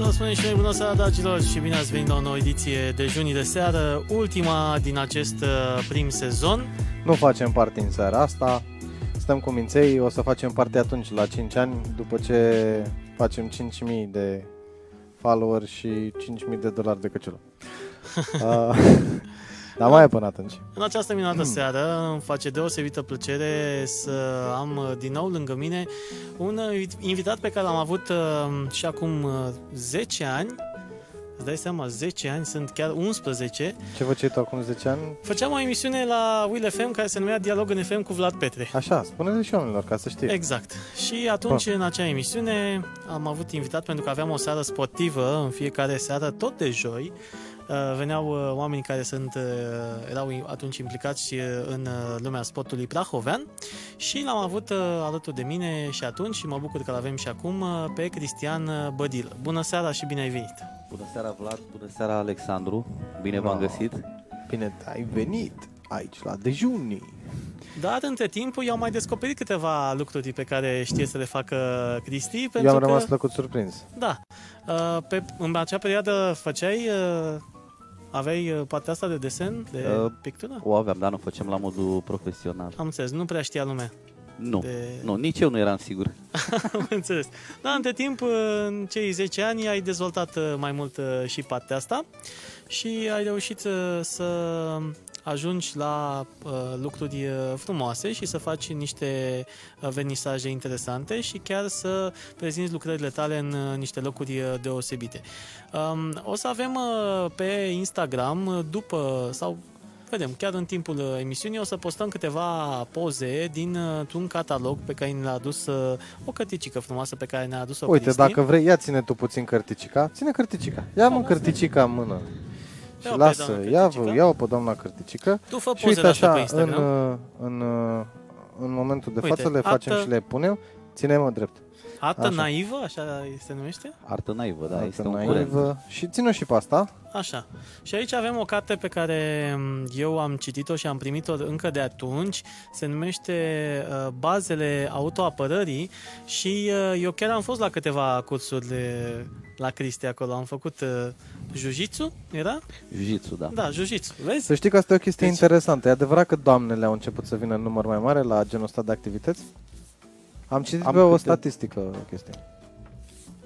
Să vă spunem și noi bună seara, dragilor, și bine ați venit la o nouă ediție de Junii de seară, ultima din acest uh, prim sezon. Nu facem parte în seara asta, stăm cu minței, o să facem parte atunci la 5 ani, după ce facem 5.000 de follower și 5.000 de dolari de căciulă. uh, dar mai e până atunci. În această minunată seară îmi face deosebită plăcere să am uh, din nou lângă mine un uh, invitat pe care l-am avut uh, și acum 10 ani. Îți dai seama, 10 ani, sunt chiar 11. Ce făceai tu acum 10 ani? Făceam o emisiune la Will FM care se numea Dialog în FM cu Vlad Petre. Așa, spune-le și oamenilor ca să știe. Exact. Și atunci, Bun. în acea emisiune, am avut invitat pentru că aveam o seară sportivă în fiecare seară, tot de joi, Uh, veneau uh, oameni care sunt, uh, erau atunci implicați în lumea sportului prahovean și l-am avut alături de mine și atunci și mă bucur că l-avem și acum pe Cristian Bădil. Bună seara și bine ai venit! Bună seara Vlad, bună seara Alexandru, bine v-am găsit! Bine ai venit aici la dejunii! Dar între timp i-au mai descoperit câteva lucruri pe care știe să le facă Cristi. Pentru Eu am rămas că, plăcut surprins. Da. Pe, în acea perioadă făceai Aveai uh, partea asta de desen, de uh, pictură? O aveam, dar nu facem la modul profesional. Am înțeles, nu prea știa lumea. Nu, de... nu, nici eu nu eram sigur. Am înțeles. Dar între timp, în cei 10 ani, ai dezvoltat uh, mai mult uh, și partea asta și ai reușit să ajungi la uh, lucruri uh, frumoase și să faci niște uh, vernisaje interesante și chiar să prezinți lucrările tale în uh, niște locuri uh, deosebite. Um, o să avem uh, pe Instagram uh, după sau vedem, chiar în timpul uh, emisiunii o să postăm câteva poze din un catalog pe care ne-a adus o cărticică frumoasă pe care ne-a adus-o Uite, Cristi. dacă vrei, ia ține tu puțin cărticica. Ține cărticica. Ia-mă cărticica în mână. Și ia lasă, ia, ia-o pe doamna Cârticică. Tu fă și uite așa, în, în, uh, în, uh, în momentul de uite, față le facem artă... și le punem, ține-mă drept. Artă așa. naivă, așa se numește? Artă naivă, da, artă este naivă. un curent. Și ține și pe asta. Așa. Și aici avem o carte pe care um, eu am citit-o și am primit-o încă de atunci. Se numește uh, Bazele autoapărării și uh, eu chiar am fost la câteva cursuri la Cristi acolo. Am făcut uh, Jujitsu, era? Jujitsu, da. Da, Jujitsu, vezi? Să știi că asta e o chestie deci... interesantă. E adevărat că doamnele au început să vină în număr mai mare la genul ăsta de activități? Am citit Am pe câte... o statistică o chestie.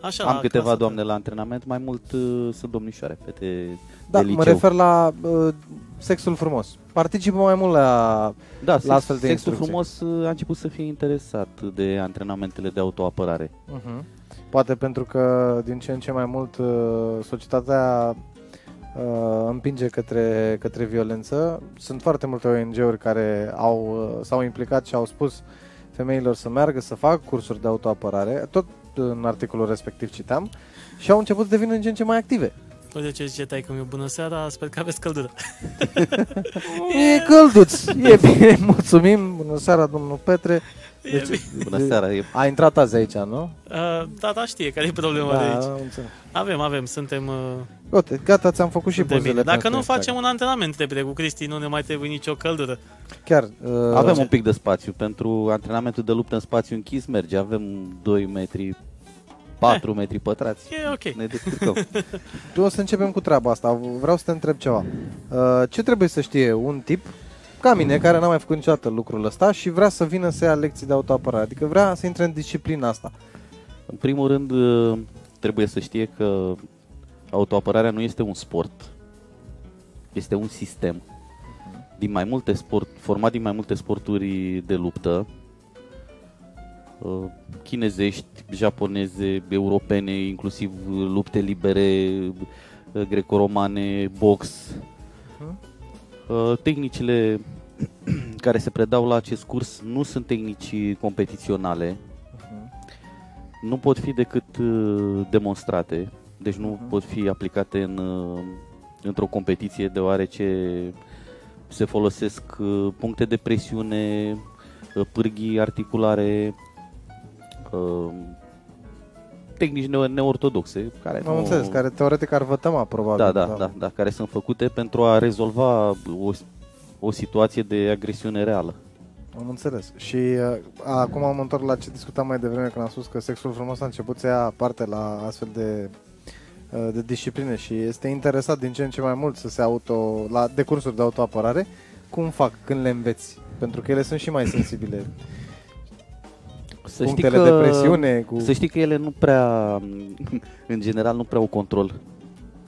Așa, Am câteva doamne la antrenament, mai mult uh, sunt domnișoare, fete Da, de liceu. mă refer la uh, sexul frumos. Participă mai mult la, da, la sex, astfel de sexul instrucții. frumos uh, a început să fie interesat de antrenamentele de autoapărare. Uh-huh. Poate pentru că din ce în ce mai mult uh, societatea uh, împinge către, către violență. Sunt foarte multe ONG-uri care au, uh, s-au implicat și au spus femeilor să meargă să facă cursuri de autoapărare, tot în articolul respectiv citam, și au început să devină în ce în ce mai active. Uite ce zice tai cum e bună seara, sper că aveți căldură. e călduț, e bine, mulțumim, bună seara domnul Petre. Deci, bună seara. E... A intrat azi aici, nu? Uh, da, da, știe care e problema da, de aici. Avem, avem, suntem... Uh, Uite, gata, ți-am făcut și pozele. Dacă nu facem un antrenament repede cu Cristi, nu ne mai trebuie nicio căldură. Chiar. Uh, avem un pic de spațiu. Pentru antrenamentul de luptă în spațiu închis merge. Avem 2 metri 4 eh, metri pătrați. E ok. Ne descurcăm. tu o să începem cu treaba asta. Vreau să te întreb ceva. Uh, ce trebuie să știe un tip ca mine, care n-a mai făcut niciodată lucrul ăsta și vrea să vină să ia lecții de autoapărare. Adică vrea să intre în disciplina asta. În primul rând, uh, trebuie să știe că autoapărarea nu este un sport. Este un sistem din mai multe sport, format din mai multe sporturi de luptă, uh, chinezești, japoneze, europene, inclusiv lupte libere, uh, greco-romane, box. Uh-huh. Tehnicile care se predau la acest curs nu sunt tehnici competiționale, uh-huh. nu pot fi decât demonstrate, deci nu uh-huh. pot fi aplicate în, într-o competiție deoarece se folosesc uh, puncte de presiune, uh, pârghii articulare, uh, tehnici neortodoxe. Care Am nu... înțeles, care teoretic ar vătăma, probabil. Da, da, da, da, da, care sunt făcute pentru a rezolva o, o situație de agresiune reală. Am înțeles. Și uh, acum am întors la ce discutam mai devreme când am spus că sexul frumos a început să ia parte la astfel de uh, de discipline și este interesat din ce în ce mai mult să se auto, la, de cursuri de autoapărare, cum fac când le înveți? Pentru că ele sunt și mai sensibile. Să Punctele de presiune cu... Să știi că ele nu prea, în general, nu prea au control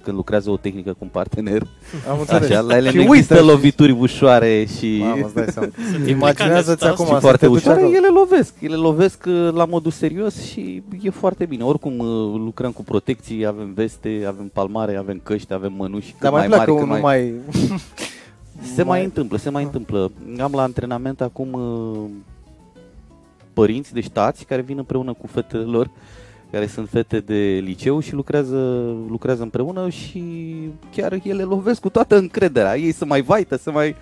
când lucrează o tehnică cu un partener. Am înțeles. Așa, la ele Și nu uită există și- lovituri ușoare și... Mamă, îți dai seama. Sunt Imaginează-ți implicate acum și să foarte te duci ușoare, acolo. ele lovesc. Ele lovesc uh, la modul serios și e foarte bine. Oricum uh, lucrăm cu protecții, avem veste, avem palmare, avem căști, avem mănuși. cât Dar mai, mai pleacă mari, cât unul mai... Se mai întâmplă, se mai întâmplă. Am la antrenament acum uh, părinți, deci tați, care vin împreună cu fetele lor, care sunt fete de liceu și lucrează, lucrează împreună și chiar ele lovesc cu toată încrederea. Ei să mai vaită, să mai...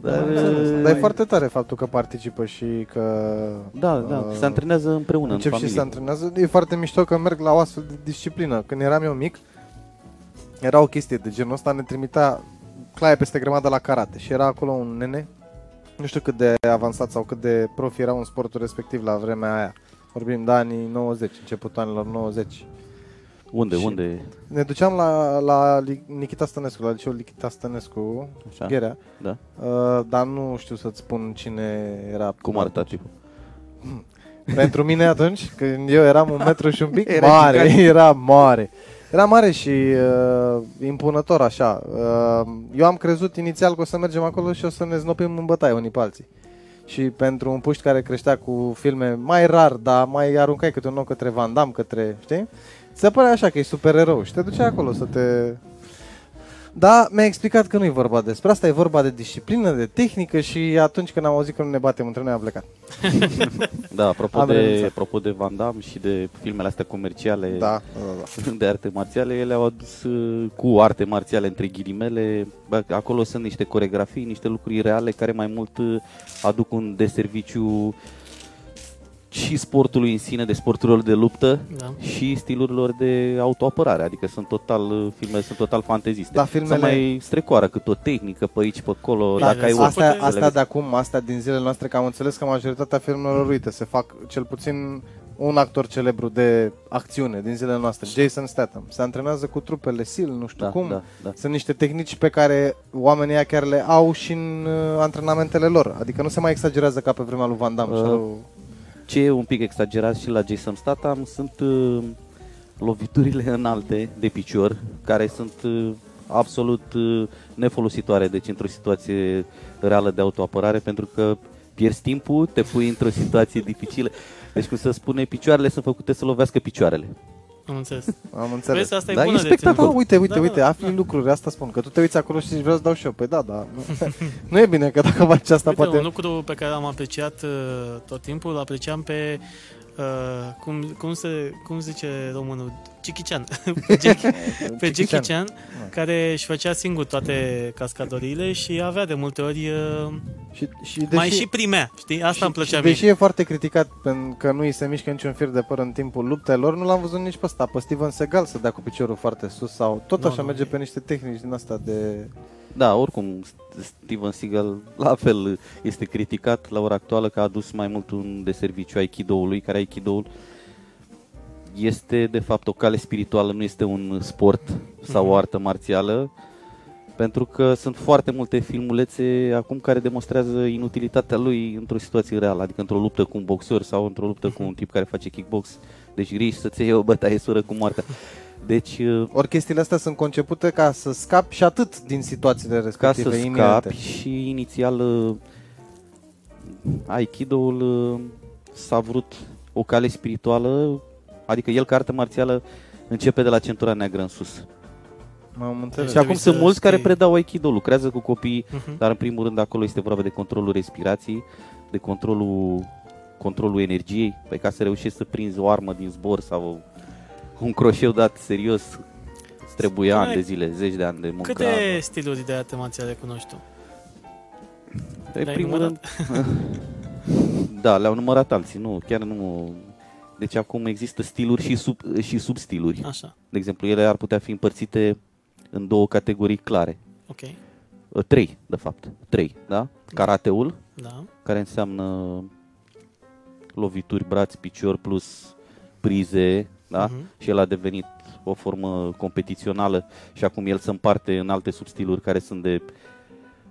Dar, uh, Dar e foarte tare faptul că participă și că... Da, da, uh, se antrenează împreună Încep în și se familie. antrenează. E foarte mișto că merg la o astfel de disciplină. Când eram eu mic, era o chestie de genul ăsta, ne trimitea claie peste grămadă la karate și era acolo un nene, nu știu cât de avansat sau cât de profi era în sportul respectiv la vremea aia. Vorbim de anii 90, începutul anilor 90. Unde, Și- unde? Ne duceam la, la Li- Nikita Stănescu, la liceul Nikita Stănescu, Așa? Gherea, Da. uh, dar nu știu să-ți spun cine era. Cum arăta tipul? Pentru mine atunci, când eu eram un metru și un pic, Era mare, gigant. era mare. Era mare și uh, impunător așa. Uh, eu am crezut inițial că o să mergem acolo și o să ne znopim în bătaie unii pe alții. Și pentru un puști care creștea cu filme mai rar, dar mai aruncai câte un ochi către Van Damme, către, știi? Se părea așa că e supererou și te duceai acolo să te... Da, mi-a explicat că nu e vorba despre asta, e vorba de disciplină, de tehnică și atunci când am auzit că nu ne batem între noi am plecat. Da, apropo Am de, renunțat. apropo de Van Damme și de filmele astea comerciale Da, da, da. de arte marțiale, ele au adus uh, cu arte marțiale între ghilimele, bă, acolo sunt niște coregrafii, niște lucruri reale care mai mult uh, aduc un deserviciu și sportului în sine, de sporturilor de luptă Da. și stilurilor de autoapărare, adică sunt total, uh, filmele sunt total fanteziste. Da, Să filmele- mai strecoară cât o tehnică pe aici, pe acolo, Da, dacă ai vezi, o... Astea, Poate- astea de acum, astea din zilele noastre, că am înțeles că majoritatea filmelor, uite, se fac cel puțin un actor celebru de acțiune din zilele noastre, Jason Statham. Se antrenează cu trupele SEAL, nu știu Da, cum. da, da. Sunt niște tehnici pe care oamenii ăia chiar le au și în uh, antrenamentele lor. Adică nu se mai exagerează ca pe vremea lui Van Damme. Uh, sau... Ce e un pic exagerat și la Jason Statham sunt uh, loviturile înalte de picior, care sunt uh, absolut uh, nefolositoare, deci într-o situație reală de autoapărare, pentru că pierzi timpul, te pui într-o situație dificilă. Deci, cum se spune, picioarele sunt făcute să lovească picioarele. Am înțeles. Am înțeles. Vezi, asta e Da, bună e de spectacol. ținut. Da, uite, uite, Da, uite, da. afli lucruri, asta spun, că tu te uiți acolo și zici, vreau să dau și eu. Păi da, da, nu, nu e bine, că dacă faci asta Uite, poate... un lucru pe care l-am apreciat uh, tot timpul, îl apreciam pe uh, cum, cum, se, cum zice românul, Jackie Chan. pe Jackie, pe Jackie Chan, care își făcea singur toate cascadoriile și avea de multe ori uh, Și, și deși, mai și primea, știi? Asta și, îmi plăcea și mie. deși e foarte criticat pentru că nu îi se mișcă niciun fir de păr în timpul luptelor, nu l-am văzut nici pe ăsta, pe Steven Seagal să dea cu piciorul foarte sus sau tot Nu, așa nu, merge e- pe niște tehnici din asta de... Da, oricum, Steven Seagal la fel este criticat. La ora actuală că a adus mai mult un de serviciu Aikido-ului, care Aikido-ul este de fapt o cale spirituală, nu este un sport sau o artă marțială, pentru că sunt foarte multe filmulețe acum care demonstrează inutilitatea lui într-o situație reală, adică într-o luptă cu un boxer sau într-o luptă cu un tip care face kickbox, deci riști să-ți iei o bătaie sură cu moartea. Deci, Ori chestiile astea sunt concepute ca să scapi și atât din situațiile ca respective. să iminente. scapi și inițial uh, Aikido-ul uh, s-a vrut o cale spirituală, adică el ca artă marțială începe de la centura neagră în sus. M-am înțeles. Și acum Trebuie sunt să mulți care știi. predau Aikido, lucrează cu copii, Mhm. dar în primul rând acolo este vorba de controlul respirației, de controlul, controlul energiei, pe ca să reușești să prinzi o armă din zbor sau un croșeu dat serios, îți trebuie Spune- ani de zile, zeci de ani de muncă. Câte stiluri de arte marțiale cunoști tu? În Le-ai primul rând, numărat? da, le-au numărat alții, nu, chiar nu... Deci acum există stiluri și, sub, și substiluri. Așa, De exemplu, ele ar putea fi împărțite în două categorii clare. ok. Uh, Trei, de fapt. Trei, da? Karateul, Da. care înseamnă lovituri, braț, picior plus prize, da? Mhm. Și el a devenit o formă competițională și acum el se împarte în alte substiluri care sunt de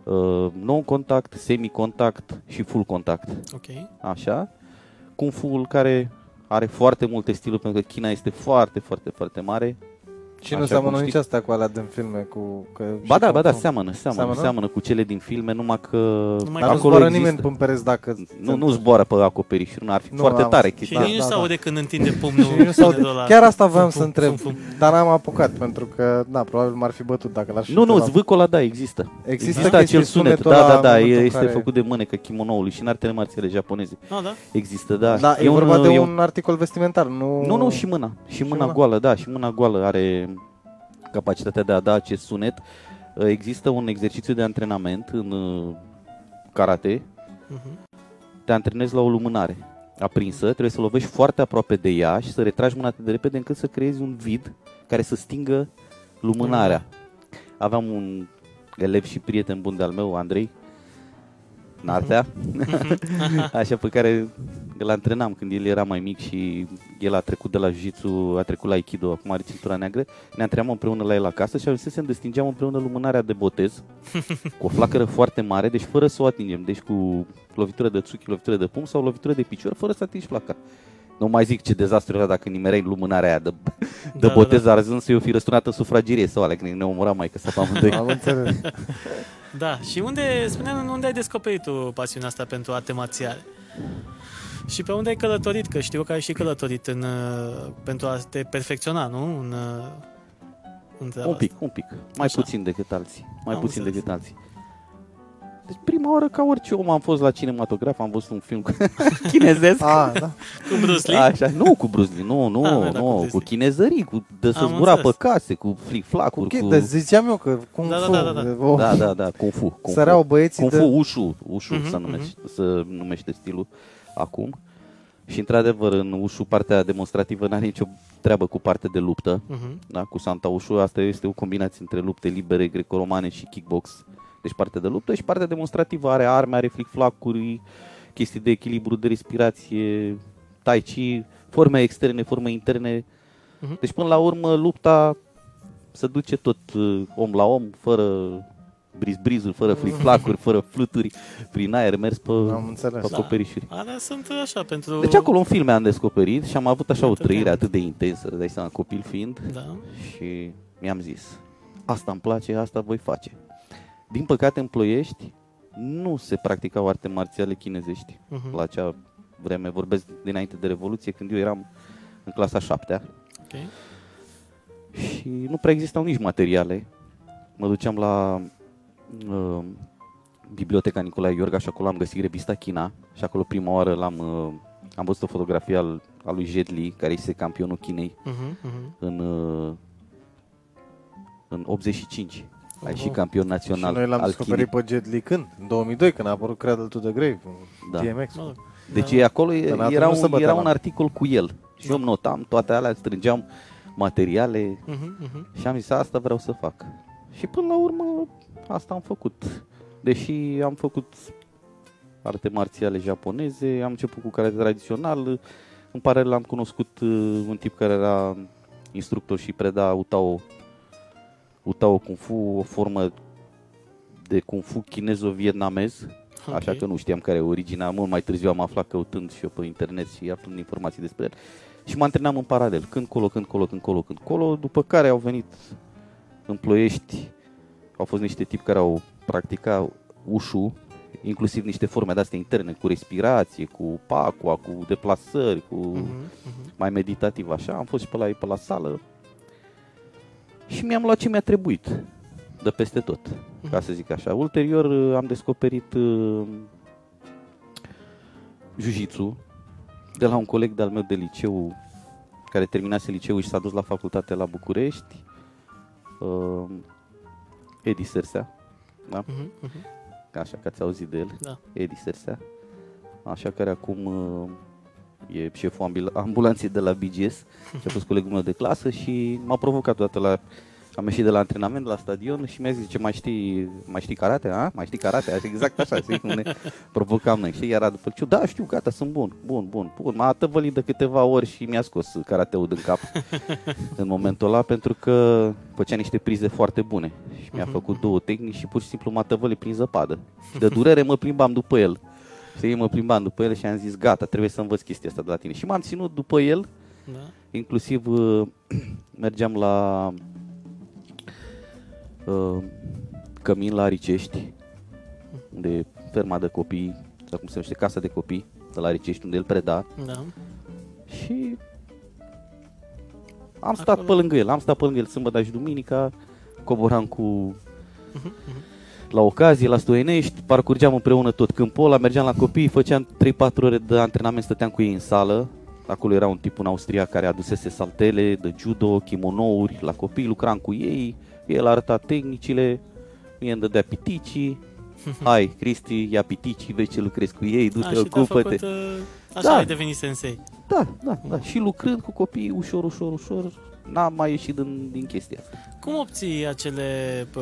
uh, non-contact, semi-contact și full contact. Ok. Așa. Kung Fu-ul care are foarte multe stiluri pentru că China este foarte, foarte, foarte mare. Și nu Așa seamănă cum nici știi. asta cu alea din filme cu... Că Ba și da, ba da, Kung Fu. seamănă, seamănă, Seamănă? seamănă cu cele din filme, numai că Numai Dar nu Acolo zboară există. nimeni pe pereți dacă... Nu, nu zboară pe acoperiș, nu ar fi Nu, foarte am- tare Și chestia. nici nu da, se da. aude când întinde pumnul. Și nu s-au- de ăla. Chiar asta voiam Fum, să fum, întreb, fum, fum. dar n-am apucat pentru că, da, probabil m-ar fi bătut dacă l-aș fi Nu, nu, întrebat. zvâcul ăla, da, există. Există Există chestii, acel sunet, sunetul da, ăla da, da, în momentul în este care- făcut de mânecă kimonoului și în artele marțiale japoneze. Ah, da? Există, da. Da, e, vorba de e un articol vestimentar, nu... Nu, nu, și mâna. Și mâna mâna. goală, da, și mâna goală are capacitatea de a da acest sunet. Există un exercițiu de antrenament în uh, karate. Mhm. Te antrenezi la o lumânare aprinsă, trebuie să lovești foarte aproape de ea și să retragi mâna atât de repede încât să creezi un vid care să stingă lumânarea. Aveam un elev și prieten bun de-al meu, Andrei, Nartea, așa pe care îl antrenam când el era mai mic și el a trecut de la jiu a trecut la Aikido, acum are centura neagră. Ne antrenam împreună la el acasă și ajunsesem de stingeam împreună lumânarea de botez cu o flacără foarte mare, deci fără să o atingem, deci cu lovitură de tsuki, lovitură de pumn sau lovitură de picior, fără să atingi flaca. Nu mai zic ce dezastru era dacă nimereai lumânarea aia de, de Da, botez, da, ar ajuns să eu fi răsturnat în sufragerie sau alea, când ne omora mai că să amândoi. Am înțeles. Da, și unde, spune unde ai descoperit tu pasiunea asta pentru arte marțiale? Și pe unde ai călătorit? Că știu că ai și călătorit în, uh, pentru a te perfecționa, nu? În, uh, în treaba Un pic, un pic. Mai Așa. puțin decât alții. Mai Am puțin înțeles. decât alții. Deci prima oară ca orice om am fost la cinematograf, am văzut un film cu- chinezesc. A, da. asta. Cu Bruce Lee? Așa, nu cu Bruce Lee, nu, nu, Ah, nu era cu nu, Bruce cu Lee. chinezării, cu de să Am zbura pe înțeles. case, cu flic Cu flacuri, chei, cu... dar ziceam eu că Kung Da, da, Fu, da, da, da. o- Da, da, da, Kung Fu. Kung Săreau Fu. băieții Kung de... Fu Ushu, Ushu Mhm, să, numește, să numește stilul acum. Și într-adevăr în Ushu partea demonstrativă n-are nicio treabă cu partea de luptă. Mhm. Da, cu Santa Ushu, asta este o combinație între lupte libere, greco-romane și kickbox. Deci partea de luptă și partea demonstrativă are arme, are flic-flacuri, chestii de echilibru, de respirație, tai chi, forme externe, forme interne. Mhm. Deci până la urmă lupta se duce tot uh, om la om, fără briz-brizuri, fără flic-flacuri, fără fluturi, prin aer, mers pe, Am înțeles. pe Da. acoperișuri. Alea sunt așa pentru... Deci acolo în filme am descoperit și am avut așa o Atât trăire de- atât de intensă, îți dai seama, copil fiind, Da. și mi-am zis, asta îmi place, asta voi face. Din păcate în Ploiești nu se practicau arte marțiale chinezești. Mhm. La acea vreme, vorbesc dinainte de Revoluție, când eu eram în clasa 7 Ok. și nu prea existau nici materiale. Mă duceam la uh, Biblioteca Nicolae Iorga și acolo am găsit revista China și acolo prima oară l-am, uh, am văzut o fotografie al, al lui Jet Li, care este campionul Chinei Mhm, mhm. în, uh, în 85. A ieșit Oh. campion Și național noi l-am al descoperit Chinei. pe Jet Li când? În 2002, când a apărut Cradle to the Grave, Da. DMX. Mă rog. Deci Da. acolo e- Până atunci era nu se un, bătea era la- un articol cu el. Și eu îmi notam toate alea, strângeam materiale Mhm, mhm. și am zis asta vreau să fac. Și până la urmă asta am făcut. Deși am făcut arte marțiale japoneze, am început cu karate tradițional, în paralel am cunoscut uh, un tip care era instructor și preda Utao, Utao Kung Fu, o formă de Kung Fu chinezo-vietnamez, Ok. Așa că nu știam care e originea, mult mai târziu am aflat căutând și eu pe internet și aflând informații despre el. Și mă antrenam în paralel, când colo, când colo, când colo, când colo, după care au venit în Ploiești, au fost niște tipi care au practicat ușu, inclusiv niște forme de-astea interne, cu respirație, cu pacua, cu deplasări, cu Mhm, mhm. mai meditativ așa. Am fost și pe la ei pe la sală și mi-am luat ce mi-a trebuit de peste tot, ca să zic așa. Ulterior uh, am descoperit uh, jiu-jitsu de la un coleg de-al meu de liceu care terminase liceul și s-a dus la facultate la București, uh, Edi Sersea, da? Mhm, mhm. așa că ați auzit de el, Da. Edi Sersea, așa care acum uh, e șeful ambil- ambulanței de la BGS și a fost colegul meu de clasă și m-a provocat toată la Am ieșit de la antrenament la stadion și mi-a zis, ce mai știi, mai știi karate, a? Mai știi karate? Așa, exact așa, știi cum ne provocam noi. Și era după ce, da, știu, gata, sunt bun, bun, bun, bun. M-a tăvălit de câteva ori și mi-a scos karateul din cap în momentul ăla pentru că făcea niște prize foarte bune. Și mi-a făcut două tehnici și pur și simplu m-a tăvălit prin zăpadă. De durere mă plimbam după el. Știi, mă plimbam după el și am zis, gata, trebuie să învăț chestia asta de la tine. Și m-am ținut după el, Da. inclusiv uh, mergeam la uh, Cămin la Aricești, unde e ferma de copii, sau cum se numește, casa de copii de la Aricești, unde el preda Da. și am stat Acolo. pe lângă el, am stat pe lângă el sâmbătă și duminica, coboram cu la ocazie, la Stoienești, parcurgeam împreună tot câmpul ăla, mergeam la copii, făceam 3-4 ore de antrenament, stăteam cu ei în sală. Acolo era un tip în Austria care adusese saltele de judo, kimonouri la copii, lucram cu ei, el arăta tehnicile, mie îmi dădea piticii, hai, Cristi, ia piticii, vezi ce lucrezi cu ei, A, du-te, și te-a ocupă-te. făcut, uh, așa Da. ai devenit sensei. Da, da, da. Și lucrând cu copii, ușor, ușor, ușor, n-am mai ieșit din, din chestia asta. Cum obții acele, pă,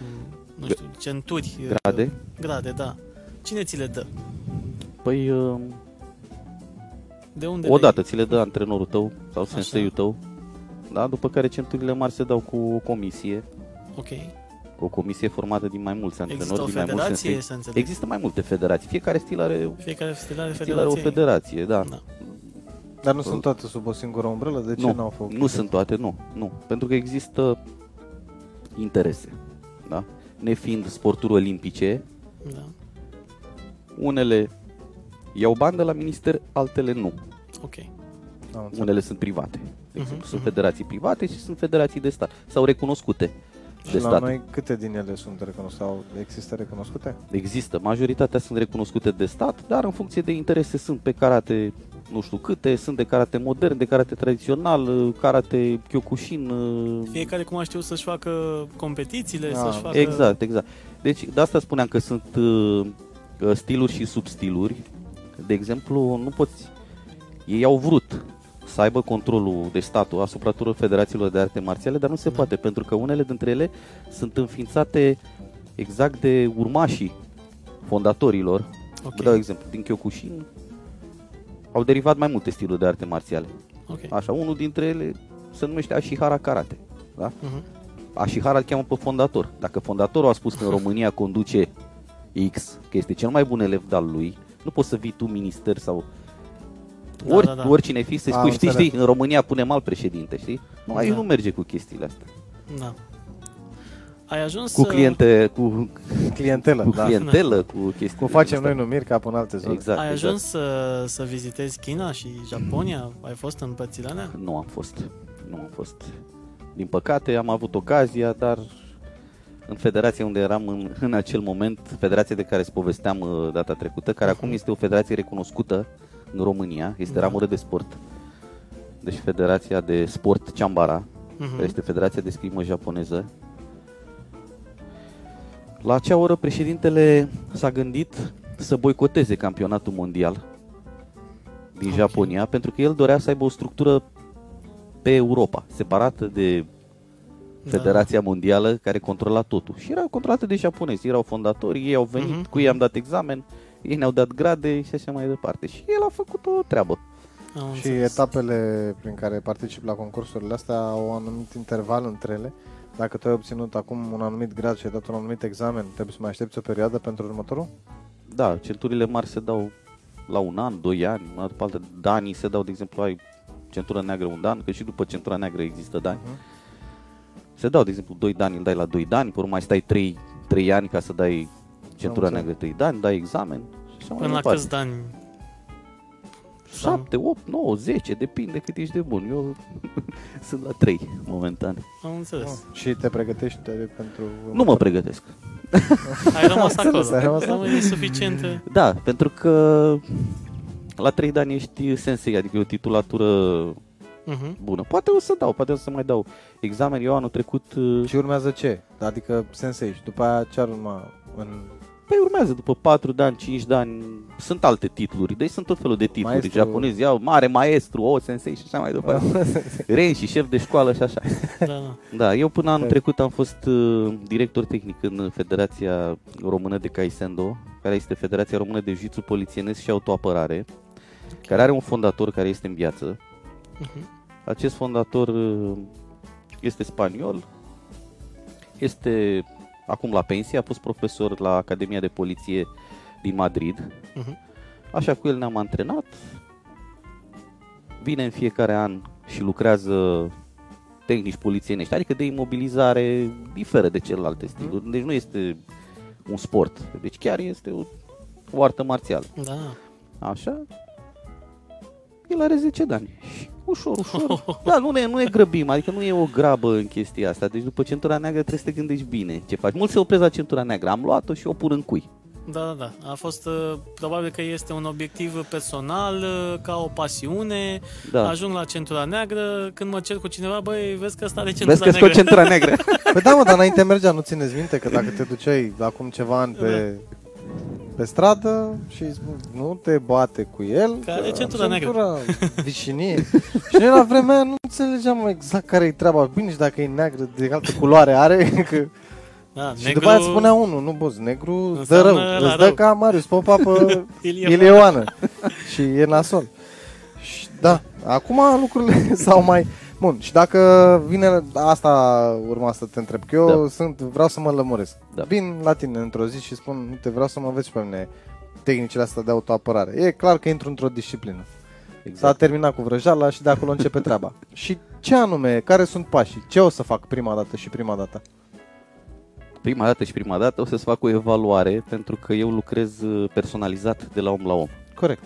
nu știu, centuri? uh, Grade? Grade, da. Cine ți le dă? Păi, uh, De unde odată ți le dă antrenorul tău sau Așa. senseiul tău, da? după care centurile mari se dau cu o comisie, Le... Ok. cu o comisie formată din mai mulți antrenori, Există o din mai mulți federație, sensei. să înțeleg. Există mai multe federații, fiecare stil are, Fiecare stil are stil are o federație. federație, da. Da. Dar nu sunt toate sub o singură umbrelă? De ce Nu, nu au făcut? Nu sunt toate, nu, nu. Pentru că există interese, da? Nefiind sporturi olimpice, Da. unele iau bani de la minister, altele nu. Ok. Am înțeles. Unele sunt private. De Mhm, exemplu, sunt mhm. federații private și sunt federații de stat. Sau recunoscute de Și la stat. noi câte din ele sunt recunoscute? Sau există recunoscute? Există. Majoritatea sunt recunoscute de stat, dar în funcție de interese sunt pe karate nu știu câte, sunt de karate modern, de karate tradițional, karate kyokushin. Fiecare cum a știut să-și facă competițiile, Ah, să-și facă... Exact, exact. Deci de asta spuneam că sunt uh, stiluri și substiluri. De exemplu, nu poți... Ei au vrut să aibă controlul de statul asupra tuturor federațiilor de arte marțiale, dar nu se Da. poate, pentru că unele dintre ele sunt înființate exact de urmașii fondatorilor. Ok. Vă dau exemplu, din Kyokushin au derivat mai multe stiluri de arte marțiale. Ok. Așa, unul dintre ele se numește Ashihara Karate. Da? Mhm. Ashihara îl cheamă pe fondator. Dacă fondatorul a spus că în România conduce X, că este cel mai bun elev de-al lui, nu poți să vii tu minister sau Da, ori, da, da. oricine fi să-i Am spui, știi, înțeles. știi, în România punem alt președinte, știi? Nu, aici Da. nu merge cu chestiile astea. Da. Ai ajuns Cu să- cliente, cu, Clientelă, cu da. clientelă, cu chestii. Cum facem noi numiri ca în alte zone. Exact, Ai exact. ajuns să, să vizitezi China și Japonia? Ai fost în părțile alea? Nu am fost. Nu am fost. Din păcate am avut ocazia, dar în federația unde eram în, în acel moment, federația de care îți povesteam uh, data trecută, care acum este o federație recunoscută în România, este Da. ramură de sport. Deci Federația de Sport Chambara, Mhm. care este Federația de Scrimă Japoneză. La acea oră președintele s-a gândit să boicoteze campionatul mondial din Ok. Japonia, pentru că el dorea să aibă o structură pe Europa, separată de Da. Federația Mondială care controla totul. Și era controlată de japonezi, erau fondatori, ei au venit, Mhm. cu ei am dat examen, ei ne-au dat grade și așa mai departe. Și el a făcut o treabă. Am Și înțeles. etapele prin care particip la concursurile astea au un anumit interval între ele. Dacă tu ai obținut acum un anumit grad și ai dat un anumit examen, trebuie să mai aștepți o perioadă pentru următorul? Da, centurile mari se dau la un an, doi ani, una după altă. Danii se dau, de exemplu, ai centură neagră un dan, că și după centura neagră există dani. Mhm. Se dau, de exemplu, 2 dani, îl dai la 2 dani, pe urmă mai stai 3, 3 ani ca să dai centura înțeles. neagră 3 dani, dai examen și așa mai Până la departe. câți ani? 7, 8, 9, 10, depinde cât ești de bun. Eu sunt la 3 momentan. Am înțeles. Oh. Și te pregătești pentru... Nu mă pregătesc. Ai rămas Am înțeles, acolo. ai rămas Nu e suficient. Da, pentru că la 3 de ani ești sensei, adică e o titulatură Mhm. bună. Poate o să dau, poate o să mai dau examen. Eu anul trecut uh, Și urmează ce? Adică sensei și după aia ce ar urma în Păi urmează, după 4 de ani, 5 de ani, sunt alte titluri, deci sunt tot felul de titluri. Maestru. Japonezi iau mare maestru, o sensei și așa mai departe. Ren și șef de școală și așa. Da, da. Da, eu până anul Da. trecut am fost uh, director tehnic în Federația Română de Kaisendo, care este Federația Română de Jiu-Jitsu Polițienesc și Autoapărare, care are un fondator care este în viață. Mhm. Acest fondator uh, este spaniol, este acum la pensie, a fost profesor la Academia de Poliție din Madrid. Mhm. Așa cu el ne-am antrenat. Vine în fiecare an și lucrează tehnici polițienești, adică de imobilizare diferă de celelalte stiluri. Deci nu este un sport, deci chiar este o, o artă marțială. Da. Așa. El are 10 de ani. Și ușor, ușor. Da, nu ne, nu ne grăbim, adică nu e o grabă în chestia asta. Deci după centura neagră trebuie să te gândești bine ce faci. Mulți se opresc la centura neagră. Am luat-o și o pun în cui. Da, da, da. A fost, uh, probabil că este un obiectiv personal, uh, ca o pasiune. Da. Ajung la centura neagră, când mă cer cu cineva, băi, vezi că ăsta are centura Vezi că neagră. scot centura neagră. Păi da, mă, dar înainte mergea, nu țineți minte că dacă te duceai acum ceva ani pe, pe stradă și îi spui, nu te bate cu el, Că are am centura neagră. centura vișinie. și noi la vremea aia nu înțelegeam exact care e treaba. Bine, și dacă e neagră, de altă culoare are, că... Da, Și după aia îți spunea unul, nu boss, negru îți dă Înseamnă rău, la îți dă rău. ca Marius Popa pe Ilie Ilioană și e nasol. Și da, acum lucrurile s-au mai... Bun, și dacă vine, asta urma să te întreb, că eu Da. sunt, vreau să mă lămuresc. Da. Vin la tine într-o zi și spun, uite, vreau să mă înveți și pe mine tehnicile astea de autoapărare. E clar că intru într-o disciplină. S-a Exact. terminat cu vrăjala și de acolo începe treaba. și ce anume, care sunt pașii? Ce o să fac prima dată și prima dată? Prima dată și prima dată o să-ți fac o evaluare pentru că eu lucrez uh, personalizat de la om la om. Corect.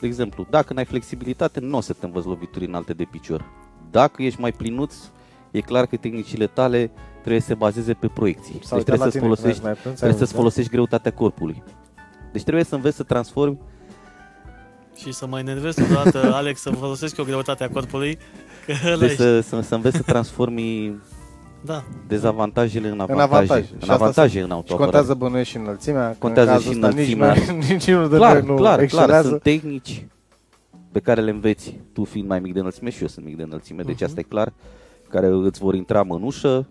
De exemplu, dacă n-ai flexibilitate, nu o să te învăț lovituri înalte de picior. Dacă ești mai plinuț, e clar că tehnicile tale trebuie să se bazeze pe proiecții. S-a deci uitat trebuie la să-ți tine când folosești, ai mai plâns, ai trebuie să-ți văzut, da? folosești greutatea corpului. Deci trebuie să înveți să transformi Și să mă enervez totodată, Alex, să folosesc o greutate a corpului. Că ăla Trebuie e- să, să, să înveți să transformi Da. dezavantajele în avantaje. avantaje. Și În asta avantaje în Și autoapărare. contează bănuiești și înălțimea. că Contează în cazul și ăsta înălțimea. Nici, noi, nici unul de clar, noi nu clar, clar, excelează. sunt tehnici pe care le înveți tu fiind mai mic de înălțime și eu sunt mic de înălțime, deci Mhm. asta e clar, care îți vor intra în mănușă,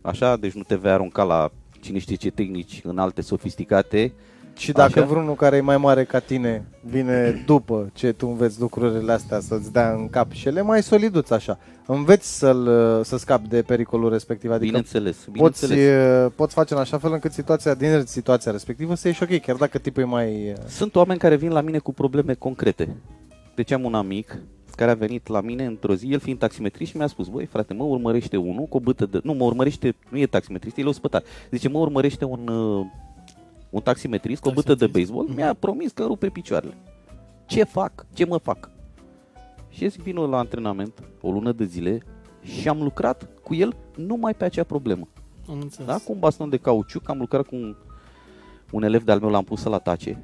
așa, deci nu te vei arunca la cine știe ce tehnici înalte, sofisticate. Și dacă Așa. vreunul care e mai mare ca tine vine după ce tu înveți lucrurile astea să-ți dea în cap și ele mai soliduț așa, înveți să-l, să scapi de pericolul respectiv. Adică Bineînțeles, poți, bineînțeles. poți face în așa fel încât situația, din situația respectivă să ieși ok, chiar dacă tipul e mai... Sunt oameni care vin la mine cu probleme concrete. Deci am un amic care a venit la mine într-o zi, el fiind taximetrist și mi-a spus, băi frate, mă urmărește unul cu o bâtă de... Nu, mă urmărește, nu e taximetrist, el e ospătar. Zice, mă urmărește un, uh, un taximetrist cu o bâtă de Taximetrist. baseball, mi-a promis că rupe picioarele. Ce fac? Ce mă fac? Și eu zic, vin la antrenament, o lună de zile, și am lucrat cu el numai pe acea problemă. Am înțeles. Da? Cu un baston de cauciuc, am lucrat cu un, un elev de-al meu, l-am pus să la tace.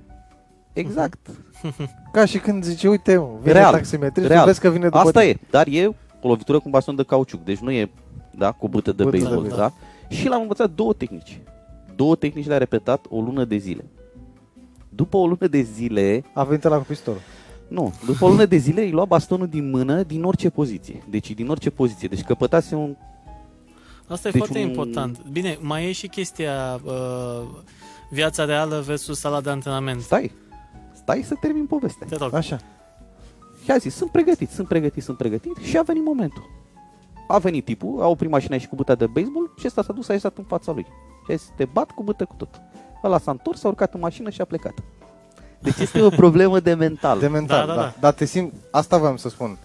Exact. Ca și când zice, uite, mă, vine Real. taximetrist, Real. vezi că vine după Asta tine. e, dar e o lovitură cu un baston de cauciuc, deci nu e da, cu bâtă de Bâtă de baseball. baseball. Da? Și l-am învățat două tehnici. Două tehnici le-a repetat o lună de zile. După o lună de zile, A venit la cu pistolul. nu, după o lună de zile îi lua bastonul din mână din orice poziție. Deci din orice poziție. Deci căpătase un... Asta e Deci foarte un- important. Bine, mai e și chestia uh, viața reală versus sala de antrenament. Stai, stai să termin povestea. Te rog. Așa. Și a zis, sunt pregătit, sunt pregătit, sunt pregătit și a venit momentul. A venit tipul, a oprit mașina și cu băta de baseball și ăsta s-a dus, a ieșit în fața lui. Și a zis, te bat cu bătă cu tot. Ăla s-a întors, a urcat în mașină și a plecat. Deci este o problemă de mental. De mental, Da, da, da, da. da. Dar te simt, asta voiam să spun.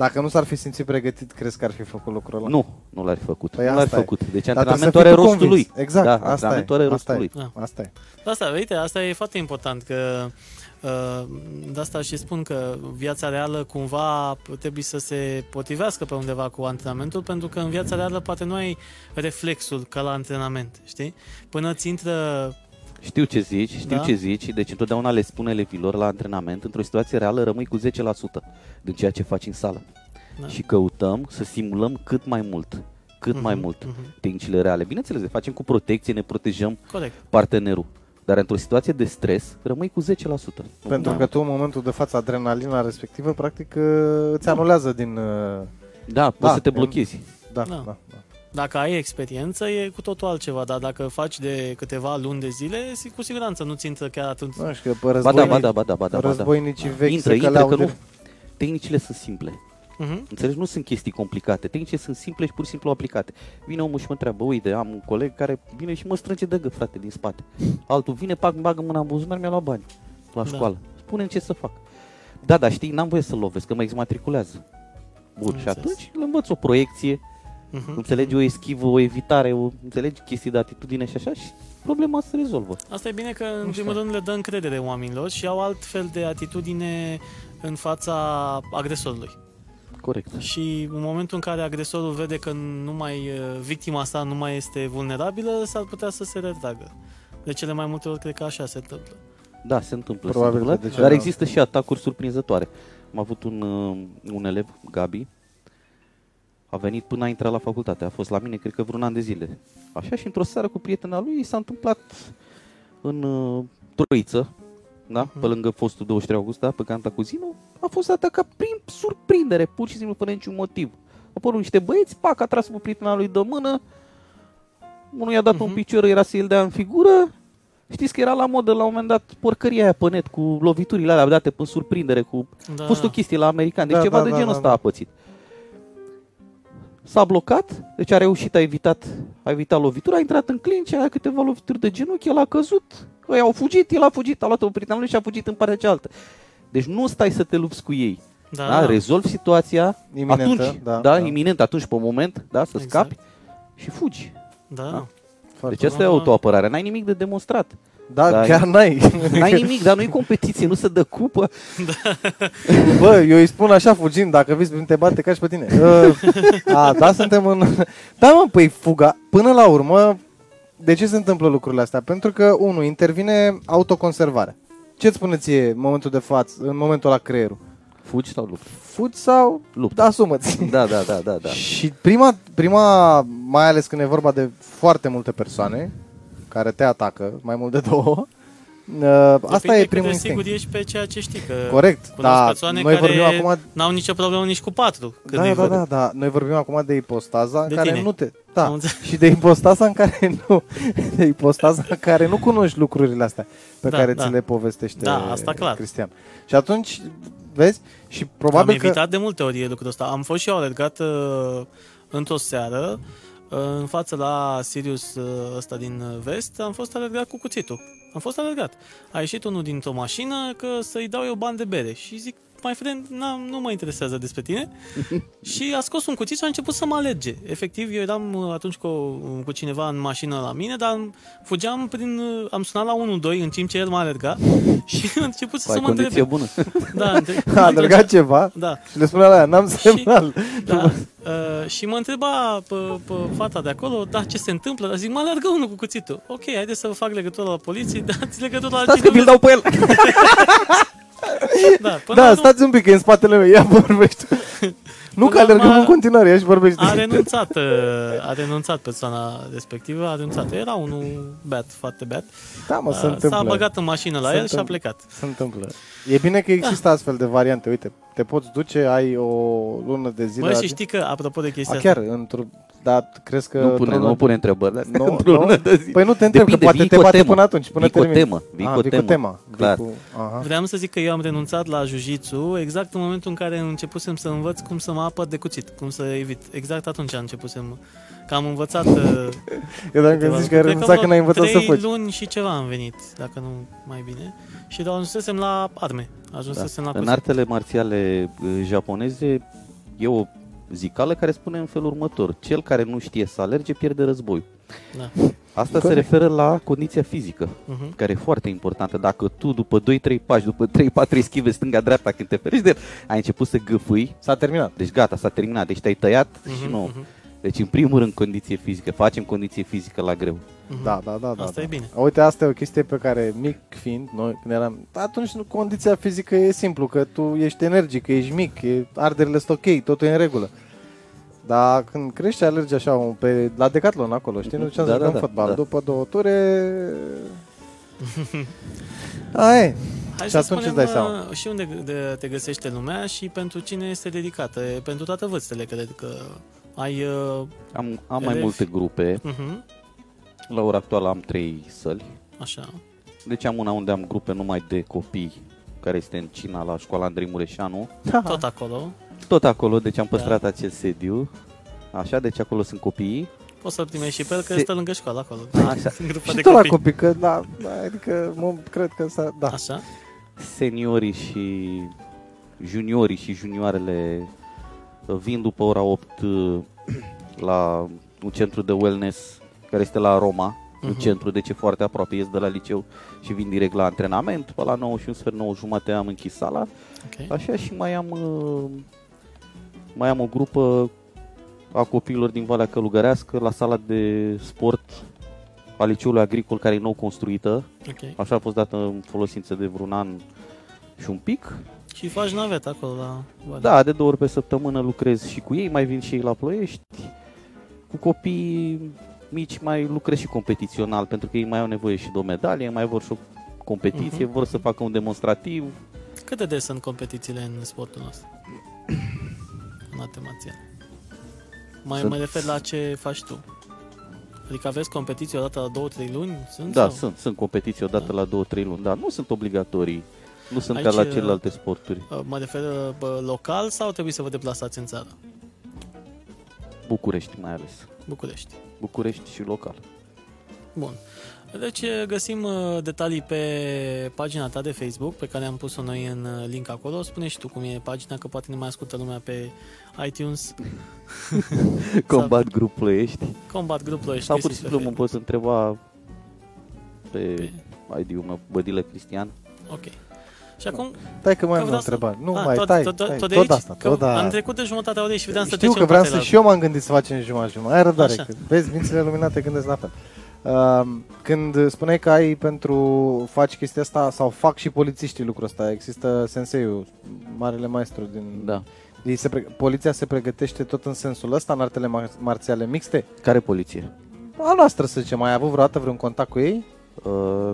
Dacă nu s-ar fi simțit pregătit, crezi că ar fi făcut lucrul ăla? Nu, nu l-ar fi făcut. Păi nu l-ar fi asta e. făcut. Deci Dar antrenamentul trebuie are să fii rostul convins. lui. Exact, da, asta e. antrenamentul are Asta rostul e. lui. Da. Asta e. Asta, uite, asta e foarte important că uh, de asta și spun că viața reală cumva trebuie să se potrivească pe undeva cu antrenamentul pentru că în viața reală poate nu ai reflexul ca la antrenament, știi? Până ți intră Știu ce zici, știu Da. ce zici, deci întotdeauna le spun elevilor la antrenament, într-o situație reală rămâi cu 10% din ceea ce faci în sală. Da. Și căutăm să simulăm cât mai mult, cât mai Mhm, mult mhm. tehnicile reale. Bineînțeles, le facem cu protecție, ne protejăm corect. partenerul. Dar într-o situație de stres, rămâi cu 10%. Pentru Da. că tu în momentul de față adrenalina respectivă practic uh, îți anulează din... uh, Da, poți Da, să te e- blochezi. Da, Da. da, da. Dacă ai experiență, e cu totul altceva, dar dacă faci de câteva luni de zile, si- cu siguranță nu ți intră chiar atunci. Nu știu că pe Ba da, războinici, ba da, ba da, ba da. Ba da. războinicii vechi Intră, se intră, căleau că de- nu. Tehnicile sunt simple. Mhm. Înțelegi? Nu sunt chestii complicate. Tehnicile sunt simple și pur și simplu aplicate. Vine omul și mă întreabă, uite, am un coleg care vine și mă strânge de gât, frate, din spate. Altul vine, pac, bagă mâna în buzunar, mi-a luat bani la Da. școală. Spune ce să fac. Da, dar știi, n-am voie să-l lovesc, că mă exmatriculează. Bun, Am și înțeles. atunci îl învăț o proiecție, Mhm. înțelegi o eschivă, o evitare, o, înțelegi chestii de atitudine și așa și problema se rezolvă. Asta e bine că, în Mișto. primul rând, le dă încredere oamenilor și au alt fel de atitudine în fața agresorului. Corect. Și în momentul în care agresorul vede că nu mai, victima sa nu mai este vulnerabilă, s-ar putea să se retragă. De cele mai multe ori, cred că așa se întâmplă. Da, se întâmplă. Probabil se întâmplă că de ce dar nu? există și atacuri surprinzătoare. Am avut un, uh, un elev, Gabi, a venit până a intrat la facultate. A fost la mine, cred că vreun an de zile. Așa și într-o seară cu prietena lui i s-a întâmplat în uh, Troiță, da? Mhm. pe lângă fostul 23 august, da? pe Canta Cuzinu, a fost atacat prin surprindere, pur și simplu, fără niciun motiv. Au apărut niște băieți, pac, a tras pe prietena lui de mână, unul i-a dat Mhm. un picior, era să-i dea în figură, Știți că era la modă la un moment dat porcăria aia pe net cu loviturile alea date pe surprindere, cu Da. a fost o chestie la american, deci Da, ceva da, de da, genul da, ăsta da. a pățit. S-a blocat, deci a reușit, a evitat, a evitat lovitura, a intrat în clinch, a câteva lovituri de genunchi, el a căzut, ei au fugit, el a fugit, a luat-o pe prietena lui și a fugit în partea cealaltă. Deci nu stai să te lupți cu ei. da, Da, rezolvi situația Iminentă, atunci, da, da, da. iminent, atunci pe moment, da, să Exact. scapi și fugi. da. Da. Foarte Deci asta e bine. autoapărare, n-ai nimic de demonstrat. Da, Da, chiar n-ai. N-ai nimic, dar nu-i competiție, nu se dă cupă. Bă, eu îi spun așa fugind, dacă vii prin te bate ca și pe tine. Uh, a, da, suntem în... Da, mă, păi fuga. Până la urmă, de ce se întâmplă lucrurile astea? Pentru că, unu, intervine autoconservarea. Ce-ți spune ție în momentul de față, în momentul la creierul? Fugi sau lupți? Fugi sau Luptă. asumă-ți? Da, da, da, da, da. Și prima, prima, mai ales când e vorba de foarte multe persoane care te atacă, mai mult de două, uh, asta Depinde e cât primul de instinct. sigur ești pe ceea ce știi. Că Corect, cunosc da, persoane noi care vorbim acum n-au nicio problemă nici cu patru. Când Da, îi da, văd. da, da. Noi vorbim acum de ipostaza în De care tine. nu te... Am Da, înțeles. și de ipostaza în care nu... De ipostaza în care nu cunoști lucrurile astea pe Da, care da. ți le povestește Da, asta clar. Cristian. Și atunci, vezi, și Am probabil că... evitat de multe ori lucrul ăsta. Am fost și eu alergat uh, într-o seară uh, în față la Sirius uh, ăsta din uh, vest, am fost alergat cu cuțitul. Am fost alergat. A ieșit unul dintr-o mașină că să-i dau eu bani de bere și zic, my friend, n-am, nu mă interesease despre tine. și a scos un cuțit și a început să mă alerge. Efectiv, eu eram uh, atunci cu, cu cineva în mașină la mine, dar fugeam prin... uh, Am sunat la 1-2 în timp ce el mă alerga și a început să Ai mă condiție întrebe. bună. Da, între- A alergat ceva Da, și le spune la aia, n-am semnal. da. Uh, și mă întreba pe, pe fata de acolo, da, ce se întâmplă? Dar zic, mă alergă unul cu cuțitul. Ok, haide să fac legătură la poliție, dați legătură la Stați că vi-l dau pe el. Da, până Da, la stați un pic, că e în spatele meu, ia vorbește. Nu Până că la alergăm urmă, în continuare, ia și vorbește. a renunțat, uh, a renunțat persoana respectivă, a renunțat. Era unul beat, foarte beat. Da, mă, se Uh, întâmplă. S-a băgat în mașină la Se el și a întâmplă. plecat. Se întâmplă. E bine că există astfel de variante. Uite, te poți duce, ai o lună de zile. Bă, și adi- știi că, apropo de chestia A, asta, chiar, într-o... Dar crezi că... Nu pune, într-o nu pune întrebări. dar Nu, într-o nu? lună de zi. Păi nu te întreb, că Depinde, poate vii te cu o bate temă. până atunci, până Vii cu o termin. temă, vii Ah, cu o vii cu temă. tema. Vii Clar. Cu... Aha. Vreau să zic că eu am renunțat la jiu exact în momentul în care începusem să învăț cum să mă apăr de cuțit, cum să evit. Exact atunci începusem, că am învățat... uh, Eu dacă câteva zici că lucruri. ai Cred renunțat vreo când ai învățat să trei faci. luni și ceva am venit, dacă nu mai bine. Și ajunsesem la arme, ajunsesem la În cuțit. artele marțiale uh, japoneze e o zicală care spune în felul următor. Cel care nu știe să alerge pierde războiul. Da. Asta se Corect. referă la condiția fizică, Mhm. care e foarte importantă. Dacă tu după 2-3 pași, după 3-4 eschive stânga-dreapta când te ferești de el, ai început să gâfâi, S-a terminat. deci gata, s-a terminat, deci te-ai tăiat și Mhm, nu. mhm, Deci în primul rând condiție fizică, facem condiție fizică la greu. mhm. Da, da, da. da Asta da. e bine. Uite, asta e o chestie pe care, mic fiind, noi când eram... Atunci nu, condiția fizică e simplu, că tu ești energic, că ești mic, e, arderile sunt ok, totul e în regulă. Dar când crești, alergi așa un, pe, la Decathlon acolo, știi? Nu duceam Da, să da, jucăm da, fotbal. da. După două ture, A, e. Hai Și să atunci spunem îți dai uh, seama. și unde de- te găsește lumea și pentru cine este dedicată. E Pentru toate vârstele, cred că ai... Uh, Am, am mai Elevi. multe grupe. uh-huh, La ora actuală am trei săli. așa. Deci am una unde am grupe numai de copii, care este în Cina, la școala Andrei Mureșanu. Tot acolo. Tot acolo, deci am Da. păstrat acel sediu. Așa, deci acolo sunt copiii. Poți să-l primești și pe el, că Se- stă lângă școală acolo. Așa. În grupa Și de tot la copii. copii, că da, da, adică mă, cred că s-a, da. Așa. seniorii și juniorii și junioarele uh, vin după ora 8 uh, la un centru de wellness care este la Roma, un Mhm. centru, deci e foarte aproape, ies de la liceu și vin direct la antrenament, pe la 9 și un sfert, 9 jumate am închis sala, Ok. așa și mai am uh, mai am o grupă a copiilor din Valea Călugărească la sala de sport a liceului agricol care e nou construită, ok. Așa a fost dată în folosință de vreun an și un pic. Și faci navet acolo la... Da, de două ori pe săptămână lucrez și cu ei, mai vin și ei la ploiești. Cu copii mici mai lucrez și competițional, pentru că ei mai au nevoie și de o medalie, mai vor și o competiție, Mhm. vor să facă un demonstrativ. Cât de des sunt competițiile în sportul nostru? în arte marțiale. Mai Sunt- mă refer la ce faci tu. Adică aveți competiții odată la 2-3 luni? Sunt Da, sau? sunt, sunt competiții odată la 2-3 luni, dar nu sunt obligatorii. Nu sunt Aici, ca la uh, celelalte sporturi. Uh, Mă refer uh, bă, local sau trebuie să vă deplasați în țară? București mai ales. București. București și local. Bun. Deci uh, găsim uh, detalii pe pagina ta de Facebook, pe care am pus-o noi în uh, link acolo. Spune și tu cum e pagina, că poate ne mai ascultă lumea pe iTunes. Combat grup ploiești. Combat Group Ploiești. Sau pur și găsiți pe simplu mă poți întreba pe Pe- ID-ul meu, Bădile Cristian. Ok. Și acum, Stai că mai Că am o vreau să- întrebare. Nu, Ah, mai tot, stai, tot, tot, stai, tot de tot aici? asta, că tot da. Am trecut de jumătatea orei și vreau să Știu trecem că vreau partea să și eu m-am gândit să facem jumătate jumătate. Ai răbdare, Așa. că vezi, mințile luminate gândesc la fel. Uh, când spuneai că ai pentru faci chestia asta sau fac și polițiștii lucrul ăsta, există senseiul, marele maestru din... Da. Ei se pre... Poliția se pregătește tot în sensul ăsta, în artele mar- marțiale mixte? Care poliție? A noastră, să zicem, ai avut vreodată vreun contact cu ei? Uh,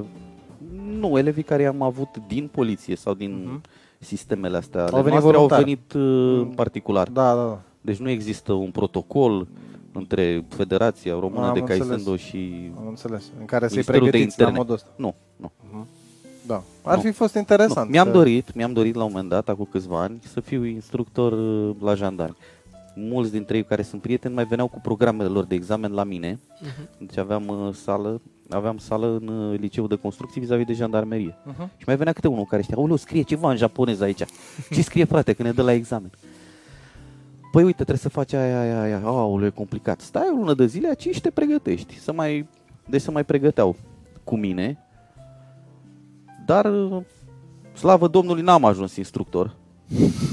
nu, elevii care am avut din poliție sau din Mhm. sistemele astea Au ale venit noastre au voluntar. venit uh, în particular. Da, da, da. Deci nu există un protocol între Federația Română Am de înțeles. Caisendo și... Am înțeles. În care să-i Ministerul de pregătiți la Interne. modul ăsta. Nu, nu. Da. Ar Nu. fi fost nu. interesant. Mi-am să- dorit, mi-am dorit la un moment dat, acum câțiva ani, să fiu instructor uh, la jandarmi. Mulți dintre ei care sunt prieteni mai veneau cu programele lor de examen la mine. Mhm. Deci aveam uh, sală, aveam sală în uh, liceul de construcții vis-a-vis de jandarmerie. Mhm. Și mai venea câte unul care știa, aoleu, scrie ceva în japonez aici. Ce scrie, frate, când ne dă la examen? Păi uite, trebuie să faci aia, aia, aia. Aoleu, e complicat. Stai o lună de zile aici și te pregătești. Să mai, deci să mai pregăteau cu mine. Dar, uh, slavă Domnului, n-am ajuns instructor.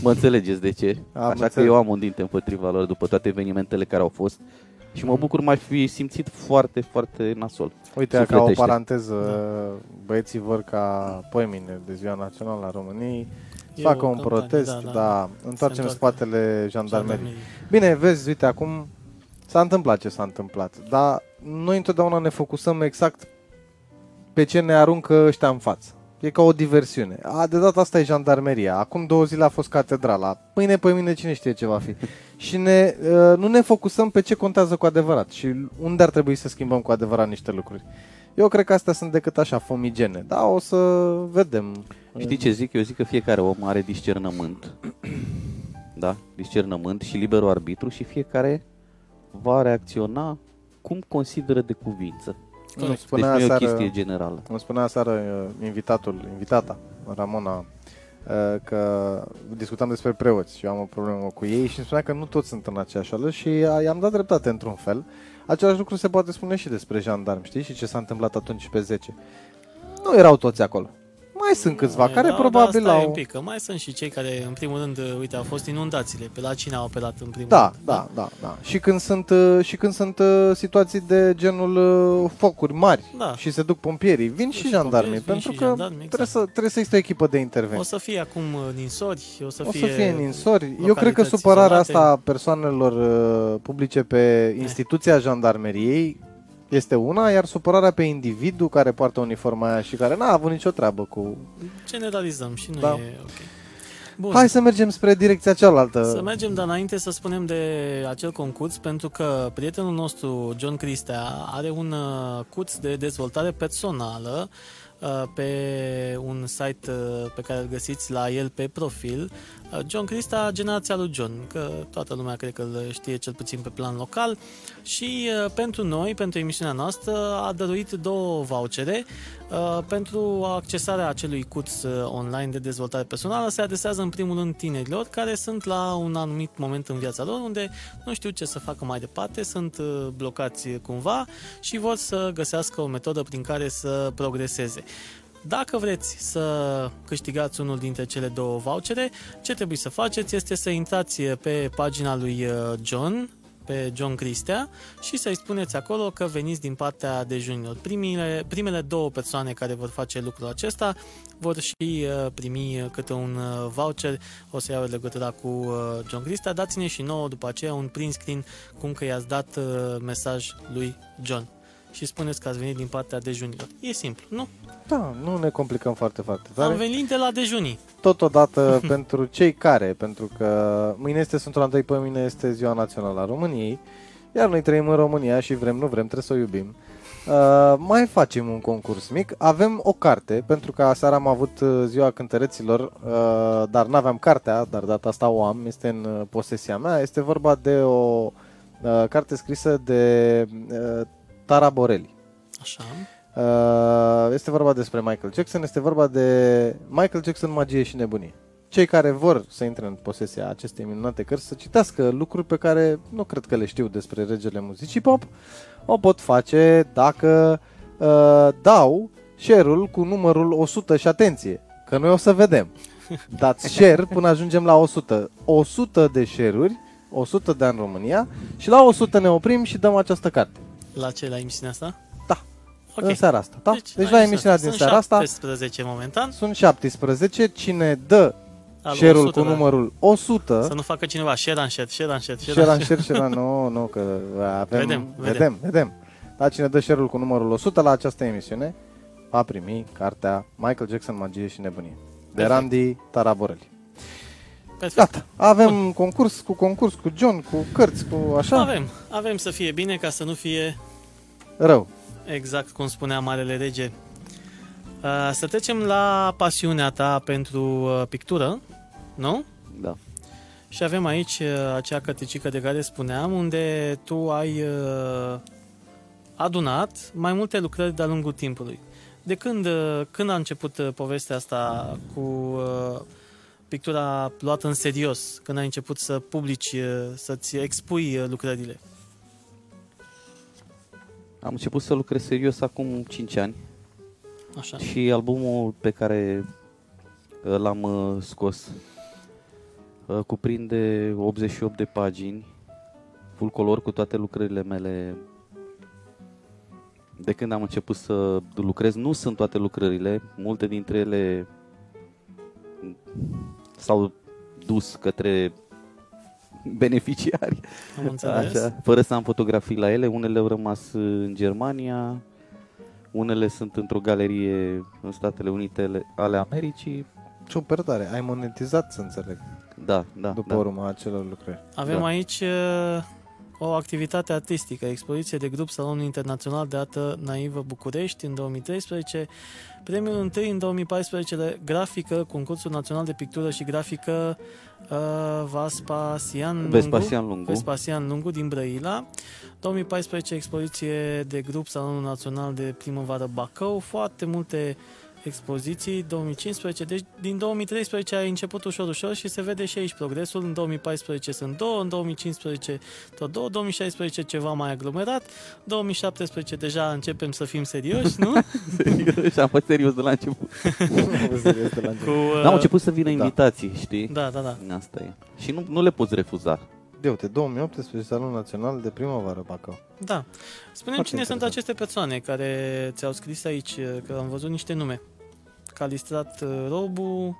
Mă înțelegeți de ce? Am Așa că înțeles. eu am un dinte împotriva lor după toate evenimentele care au fost. Și mă bucur, m-aș fi simțit foarte, foarte nasol. Uite, ca o Sufletește. paranteză, băieții vor ca poimine de Ziua Națională a României să E facă o un campanie, protest, da, da, da. da, întoarcem în întoarcă. spatele jandarmerii. Jandarmerie. Bine, vezi, uite, acum s-a întâmplat ce s-a întâmplat, dar noi întotdeauna ne focusăm exact pe ce ne aruncă ăștia în față. E ca o diversiune. A, de data asta e jandarmeria. Acum două zile a fost catedrala. Mâine pe mine cine știe ce va fi. Și ne, uh, nu ne focusăm pe ce contează cu adevărat și unde ar trebui să schimbăm cu adevărat niște lucruri. Eu cred că astea sunt decât așa, fumigene. Da, o să vedem. Știi ce zic? Eu zic că fiecare om are discernământ. Da? Discernământ și liberul arbitru și fiecare va reacționa cum consideră de cuvință. Îmi Corect. Deci spunea nu e o aseară, chestie generală. îmi spunea aseară uh, invitatul, invitata, Ramona, uh, că discutam despre preoți și eu am o problemă cu ei și îmi spunea că nu toți sunt în aceeași ală și uh, i-am dat dreptate într-un fel. Același lucru se poate spune și despre jandarmi, știi? Și ce s-a întâmplat atunci pe 10. Nu erau toți acolo. Mai sunt câțiva care Da, probabil da, stai au... un pic, că mai sunt și cei care, în primul rând, uite, au fost inundațiile. Pe la cine au apelat în primul Da, rând? da, da, da. Și când sunt, uh, și când sunt uh, situații de genul uh, focuri mari Da. și se duc pompierii, vin și, și jandarmii, pompieri, vin pentru și că jandarmi, trebuie, exact. să, trebuie să existe o echipă de O intervenție. să fie acum uh, ninsori, o să O fie... să fie ninsori. Eu cred că localități supărarea izolate. asta a persoanelor uh, publice pe instituția jandarmeriei este una, iar supărarea pe individul care poartă uniforma aia și care n-a avut nicio treabă cu... Generalizăm și nu Da. e ok. Bun. Hai să mergem spre direcția cealaltă. Să mergem, dar înainte să spunem de acel concurs, pentru că prietenul nostru, John Cristea, are un uh, curs de dezvoltare personală uh, pe un site uh, pe care îl găsiți la el pe profil. Uh, John Crista, generația lui John, că toată lumea cred că îl știe cel puțin pe plan local și uh, pentru noi, pentru emisiunea noastră, a dăruit două vouchere Uh, pentru accesarea acelui curs uh, online de dezvoltare personală se adresează în primul rând tinerilor care sunt la un anumit moment în viața lor unde nu știu ce să facă mai departe, sunt uh, blocați cumva și vor să găsească o metodă prin care să progreseze. Dacă vreți să câștigați unul dintre cele două vouchere, ce trebuie să faceți este să intrați pe pagina lui uh, John, pe John Cristea și să-i spuneți acolo că veniți din partea dejunilor. Primile, primele două persoane care vor face lucrul acesta vor și uh, primi uh, câte un uh, voucher, o să iau legătura cu uh, John Cristea. Dați-ne și nouă după aceea un print screen cum că i-ați dat uh, mesaj lui John și spuneți că ați venit din partea dejunilor. E simplu, nu? Da, nu ne complicăm foarte, foarte Am tare. venit de la dejunii. Totodată pentru cei care, pentru că mâine este Sfântul Andrei, pe mine este Ziua Națională a României, iar noi trăim în România și vrem, nu vrem, trebuie să o iubim. Uh, mai facem un concurs mic. Avem o carte, pentru că aseară am avut uh, ziua cântăreților, uh, dar n-aveam cartea, dar data asta o am, este în uh, posesia mea. Este vorba de o uh, carte scrisă de uh, Tara Borelli. Așa. Uh, este vorba despre Michael Jackson, este vorba de Michael Jackson, magie și nebunie. Cei care vor să intre în posesia acestei minunate cărți să citească lucruri pe care nu cred că le știu despre regele muzicii pop, o pot face dacă uh, dau share-ul cu numărul 100 și atenție, că noi o să vedem. Dați share până ajungem la 100. 100 de share-uri, 100 de ani în România și la 100 ne oprim și dăm această carte. La ce, la emisiunea asta? Da. Ok. În seara asta, da? Deci, deci la emisiunea din Sunt seara asta 17 momentan. sunt 17. Cine dă Al share-ul 100, cu da. numărul 100, Să nu facă cineva share and share, share and share, share share and and share, share and- nu, nu, că avem, Vedem, vedem. vedem, vedem. Dar cine dă share-ul cu numărul 100 la această emisiune, va primi cartea Michael Jackson, Magie și Nebunie. De Perfect. Randy Taraborelli. Perfect. Gata, avem concurs cu concurs cu John, cu cărți, cu așa, Avem, avem să fie bine ca să nu fie rău. Exact cum spunea Marele Rege. Uh, Să trecem la pasiunea ta pentru uh, pictură, nu? Da. Și avem aici uh, acea cărticică de care spuneam, unde tu ai uh, adunat mai multe lucrări de-a lungul timpului. De când, uh, când a început uh, povestea asta cu uh, pictura luată în serios? Când ai început să publici, uh, să-ți expui uh, lucrările? Am început să lucrez serios acum 5 ani Așa. și albumul pe care uh, l-am uh, scos uh, cuprinde 88 de pagini, full color cu toate lucrările mele de când am început să lucrez. Nu sunt toate lucrările, multe dintre ele s-au dus către beneficiari. Am înțeles. Așa, fără să am fotografii la ele, unele au rămas în Germania, unele sunt într-o galerie în Statele Unite ale Americii. Super tare, ai monetizat, să înțeleg, Da, da, după da. urma acelor lucrări. Avem Da. aici uh, o activitate artistică, expoziție de grup Salonul Internațional de Artă Naivă București în 2013, premiul întâi în 2014 de grafică, concursul național de pictură și grafică uh, Vespasian Lungu. Vespasian Lungu. Vespasian Lungu din Brăila. 2014 expoziție de grup Salonul Național de Primăvară Bacău. Foarte multe expoziții. 2015, deci din 2013 a început ușor ușor și se vede și aici progresul. În 2014 sunt două, în 2015 tot două, 2016 ceva mai aglomerat, 2017 deja începem să fim serioși, nu? și am fost serios de la început. Serios de la început. Cu, uh, Au început să vină da. invitații, știi? Da, da, da. Asta e. Și nu, nu le poți refuza. De uite, 2018, Salon Național de Primăvară Bacău. Da. Spune-mi Foarte cine sunt interesant. aceste persoane care ți-au scris aici, că am văzut niște nume. Calistrat uh, Robu.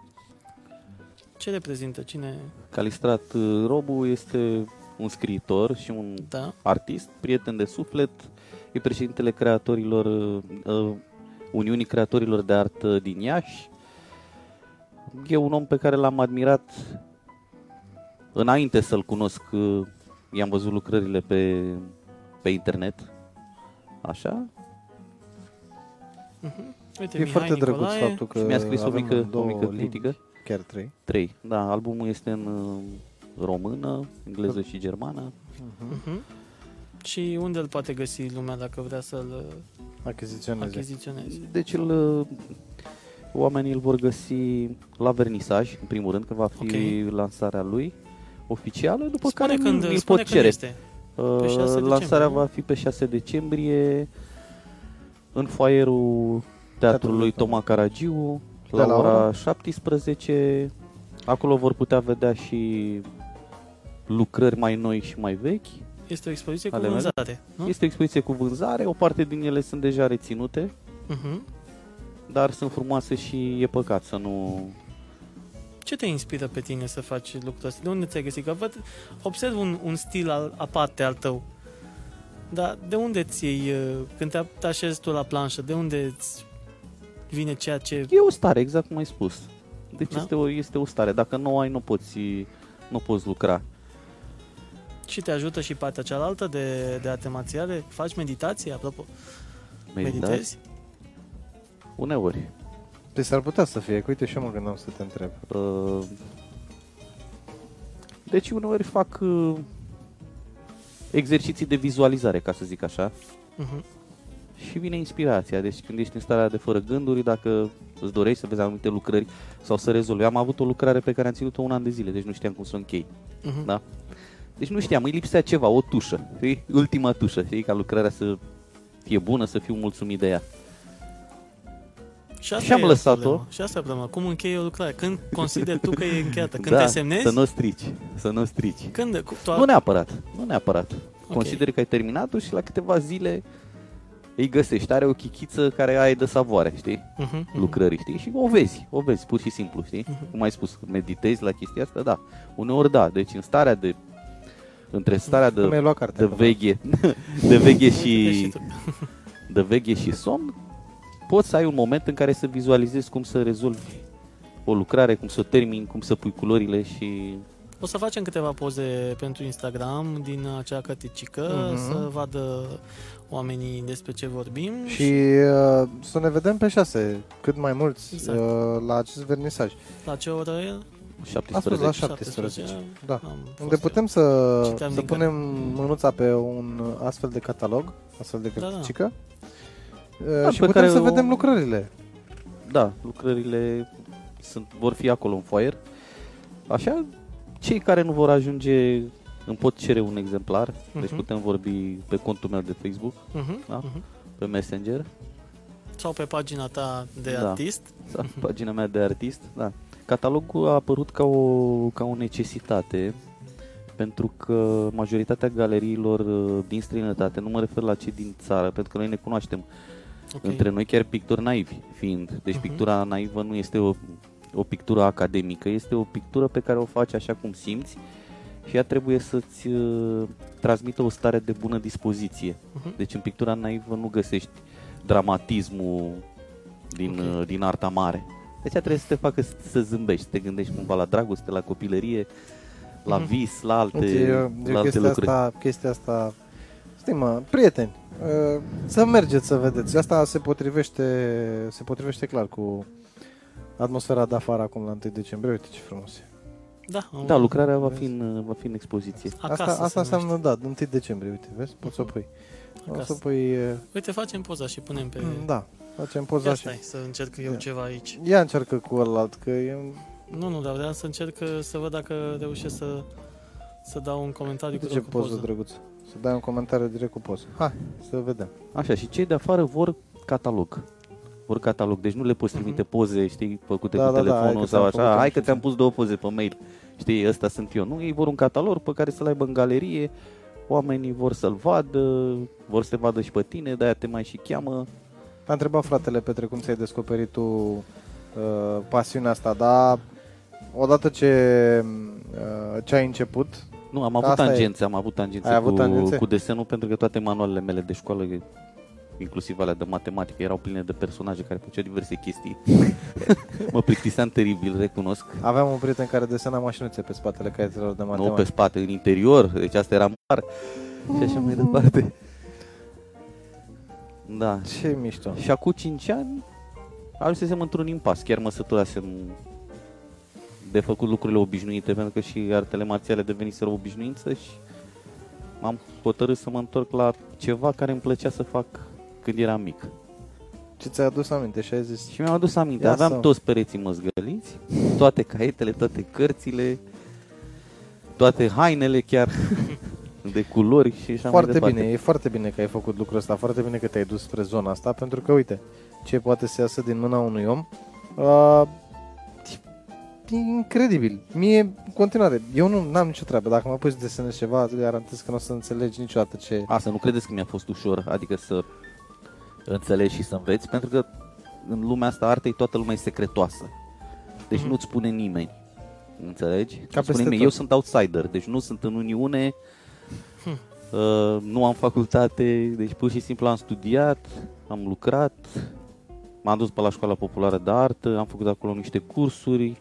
Ce reprezintă? Cine? Calistrat uh, Robu este un scriitor și un Da. artist, prieten de suflet. e președintele creatorilor, uh, Uniunii Creatorilor de Artă din Iași. E un om pe care l-am admirat înainte să-l cunosc, uh, i-am văzut lucrările pe, pe internet, așa, Uite, E Mihai foarte drăguț Nicolae. faptul că și mi-a scris o avem mică, o două mică limbi, critică. Chiar trei. 3. Da, albumul este în uh, română, engleză și germană. Mhm. Și unde îl poate găsi lumea dacă vrea să-l uh, Achiziționeze. achiziționeze? Deci îl, uh, oamenii îl vor găsi la vernisaj, în primul rând, că va fi Ok. lansarea lui oficială, după Spune care când, îl spune pot când cere. este. Uh, Pe 6 decembrie, lansarea nu? va fi pe 6 decembrie în foaierul Teatrului Teatrului Toma Caragiu De la la ora ora? 17. Acolo vor putea vedea și lucrări mai noi și mai vechi. Este o expoziție cu Ale mele? vânzare, nu? Este o expoziție cu vânzare, o parte din ele sunt deja reținute, Mhm. dar sunt frumoase și e păcat să nu... Ce te inspiră pe tine să faci lucrul ăsta? De unde ți-ai găsit? Că văd, observ un, un stil al, aparte al tău. Dar de unde ți iei, uh, când te te așezi tu la planșă, de unde îți vine ceea ce... E o stare, exact cum ai spus. Deci Da? este, o, este o stare. Dacă nu o ai, nu poți, nu poți lucra. Și te ajută și partea cealaltă de, de arte marțiale? Faci meditație, apropo? Meditați? Meditezi? Uneori. Deci s-ar putea să fie, că uite și eu mă gândeam să te întreb. Uh, Deci uneori fac uh, exerciții de vizualizare, ca să zic așa, Mhm. Și vine inspirația. Deci când ești în starea de fără gânduri, dacă îți dorești să vezi anumite lucrări sau să rezolvi. Am avut o lucrare pe care am ținut-o un an de zile, deci nu știam cum să o închei. Mhm. Da? Deci nu știam, îi lipsea ceva, o tușă, știi? Ultima tușă, știi? Ca lucrarea să fie bună, să fiu mulțumit de ea. Și, asta Și am e o lăsat-o. problemă. Și asta e problema. Cum încheie o lucrare? Când consideri tu că e încheiată? Când da, te semnezi? să nu o strici, să nu o strici. Când? Cu, tu, Nu neapărat, nu neapărat. Ok. Consideri că ai terminat-o și la câteva zile îi găsești. Are o chichiță care ai de savoare, știi? Mhm, mhm. Lucrării, știi? Și o vezi, o vezi, pur și simplu, știi? Mhm. Cum ai spus, meditezi la chestia asta? Da. Uneori da, deci în starea de între starea Cum de, ai luat cartea? de veche, de veche Uite și tu. de veche și somn, poți să ai un moment în care să vizualizezi cum să rezolvi o lucrare, cum să o termini, cum să pui culorile și O să facem câteva poze pentru Instagram din acea căticică, Mhm. să vadă oamenii despre ce vorbim. Și uh, să ne vedem pe șase, cât mai mulți, Exact. uh, la acest vernisaj. la ce oră e? 17. la 17. Da. Am fost Unde eu. putem să, Citeam să din punem mânuța pe un astfel de catalog, astfel de Da, da. cărticică. Da, și pe putem care să o- vedem lucrările. Da, lucrările sunt, vor fi acolo în foaie. Așa, cei care nu vor ajunge îmi pot cere un exemplar, deci Mhm. putem vorbi pe contul meu de Facebook, Mhm, Da. mhm. pe Messenger, Sau pe pagina ta de Da. artist. sau pe pagina mea de artist. Da. Catalogul a apărut ca o, ca o necesitate pentru că majoritatea galeriilor uh, din străinătate, nu mă refer la cei din țară, pentru că noi ne cunoaștem Ok. între noi chiar pictori naivi fiind. Deci Mhm. pictura naivă nu este o, o pictură academică, este o pictură pe care o faci așa cum simți și ea trebuie să-ți uh, transmită o stare de bună dispoziție. Mhm. Deci în pictura naivă nu găsești dramatismul din, Ok. uh, din arta mare. Deci ea trebuie să te facă să, să zâmbești, să te gândești cumva la dragoste, la copilărie, la Mhm. vis, la alte, Uite, eu, la eu alte chestia, lucruri. asta, chestia asta, stimă, prieteni, uh, să mergeți să vedeți. Asta se potrivește, se potrivește clar cu atmosfera de afară acum la 1 decembrie. Uite ce frumos e. Da, am- Da, lucrarea va fi în, va fi în expoziție. acasă asta se asta numește. înseamnă, da, 1 decembrie, uite, vezi? Poți să o pui. O Acasă. să pui, uh, Uite, facem poza și punem pe... da, facem Ia poza și... stai, să încerc eu Ia. ceva aici. Ia încearcă cu ălalt, că e... Nu, nu, dar vreau să încerc uh, să văd dacă reușesc să, să dau un comentariu Uite cu ce cu poză poză. drăguț. Să dai un comentariu direct cu poză. Hai, să vedem. Așa, și cei de afară vor catalog. Vor catalog, deci nu le poți trimite poze, știi, făcute Da, cu da, da, telefonul hai că sau ți-am așa, făcut hai un că ți-am pus două poze pe mail, știi, ăsta sunt eu. Nu, ei vor un catalog pe care să-l aibă în galerie, oamenii vor să-l vadă, vor să te vadă și pe tine, de-aia te mai și cheamă. A întrebat fratele Petre cum ți-ai descoperit tu uh, pasiunea asta, dar odată ce, uh, ce ai început, Nu, am avut Asta e. tangențe, am avut tangențe, Ai avut cu, tangențe? cu desenul pentru că toate manualele mele de școală, inclusiv alea de matematică, erau pline de personaje care făceau diverse chestii. mă plictiseam teribil, recunosc. Aveam un prieten care desena mașinuțe pe spatele caietelor de Nu matematică. pe spate, în interior, deci asta era mare. Și așa mai departe. Da. Ce mișto. Și acum 5 ani ajunsesem într-un impas. Chiar mă săturasem de făcut lucrurile obișnuite, pentru că și artele marțiale deveniseră o obișnuință și m-am hotărât să mă întorc la ceva care îmi plăcea să fac când eram mic. Ce ți-ai adus aminte și ai zis? Și mi-am adus aminte, Ia aveam să- toți pereții măzgăliți, toate caietele, toate cărțile, toate hainele chiar de culori și așa mai Foarte departe. bine, e foarte bine că ai făcut lucrul ăsta, foarte bine că te-ai dus spre zona asta, pentru că, uite, ce poate să iasă din mâna unui om, uh, e incredibil. Mie, în continuare, eu nu am nicio treabă. Dacă mă pui să desenez ceva, îți garantez că nu o să înțelegi niciodată ce... A, să nu credeți că mi-a fost ușor, adică să înțelegi și să înveți, pentru că în lumea asta artei toată lumea e secretoasă. Deci Mhm. nu-ți spune nimeni. Înțelegi? Nu-ți peste spune nimeni. tot. Eu sunt outsider, deci nu sunt în Uniune, uh, nu am facultate, deci pur și simplu am studiat, am lucrat, m-am dus pe la școala populară de artă, am făcut acolo niște cursuri,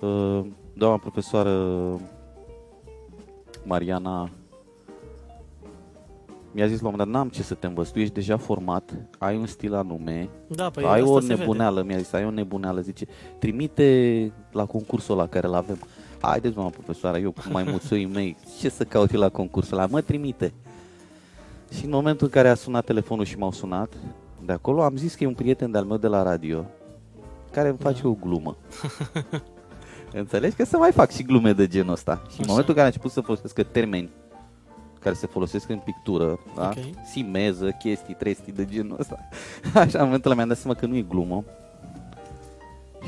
uh, doamna profesoară Mariana mi-a zis la un moment dat, n-am ce să te învăț, tu ești deja format, ai un stil anume, Da, păi ai asta o se vede. nebuneală, mi-a zis, ai o nebuneală, zice, trimite la concursul ăla care îl avem. Haideți, mă, profesoară, eu cu maimuțoii mei, ce să caut eu la concursul ăla? Mă trimite. Și în momentul în care a sunat telefonul și m-au sunat, de acolo am zis că e un prieten de-al meu de la radio, care îmi face Da. o glumă. Înțelegi? Că să mai fac și glume de genul ăsta. Și în Așa. momentul în care am început să folosesc termeni care se folosesc în pictură, da? Ok. simeză, chestii, trestii de genul ăsta. Așa, în momentul ăla mi-am dat seama că nu e glumă.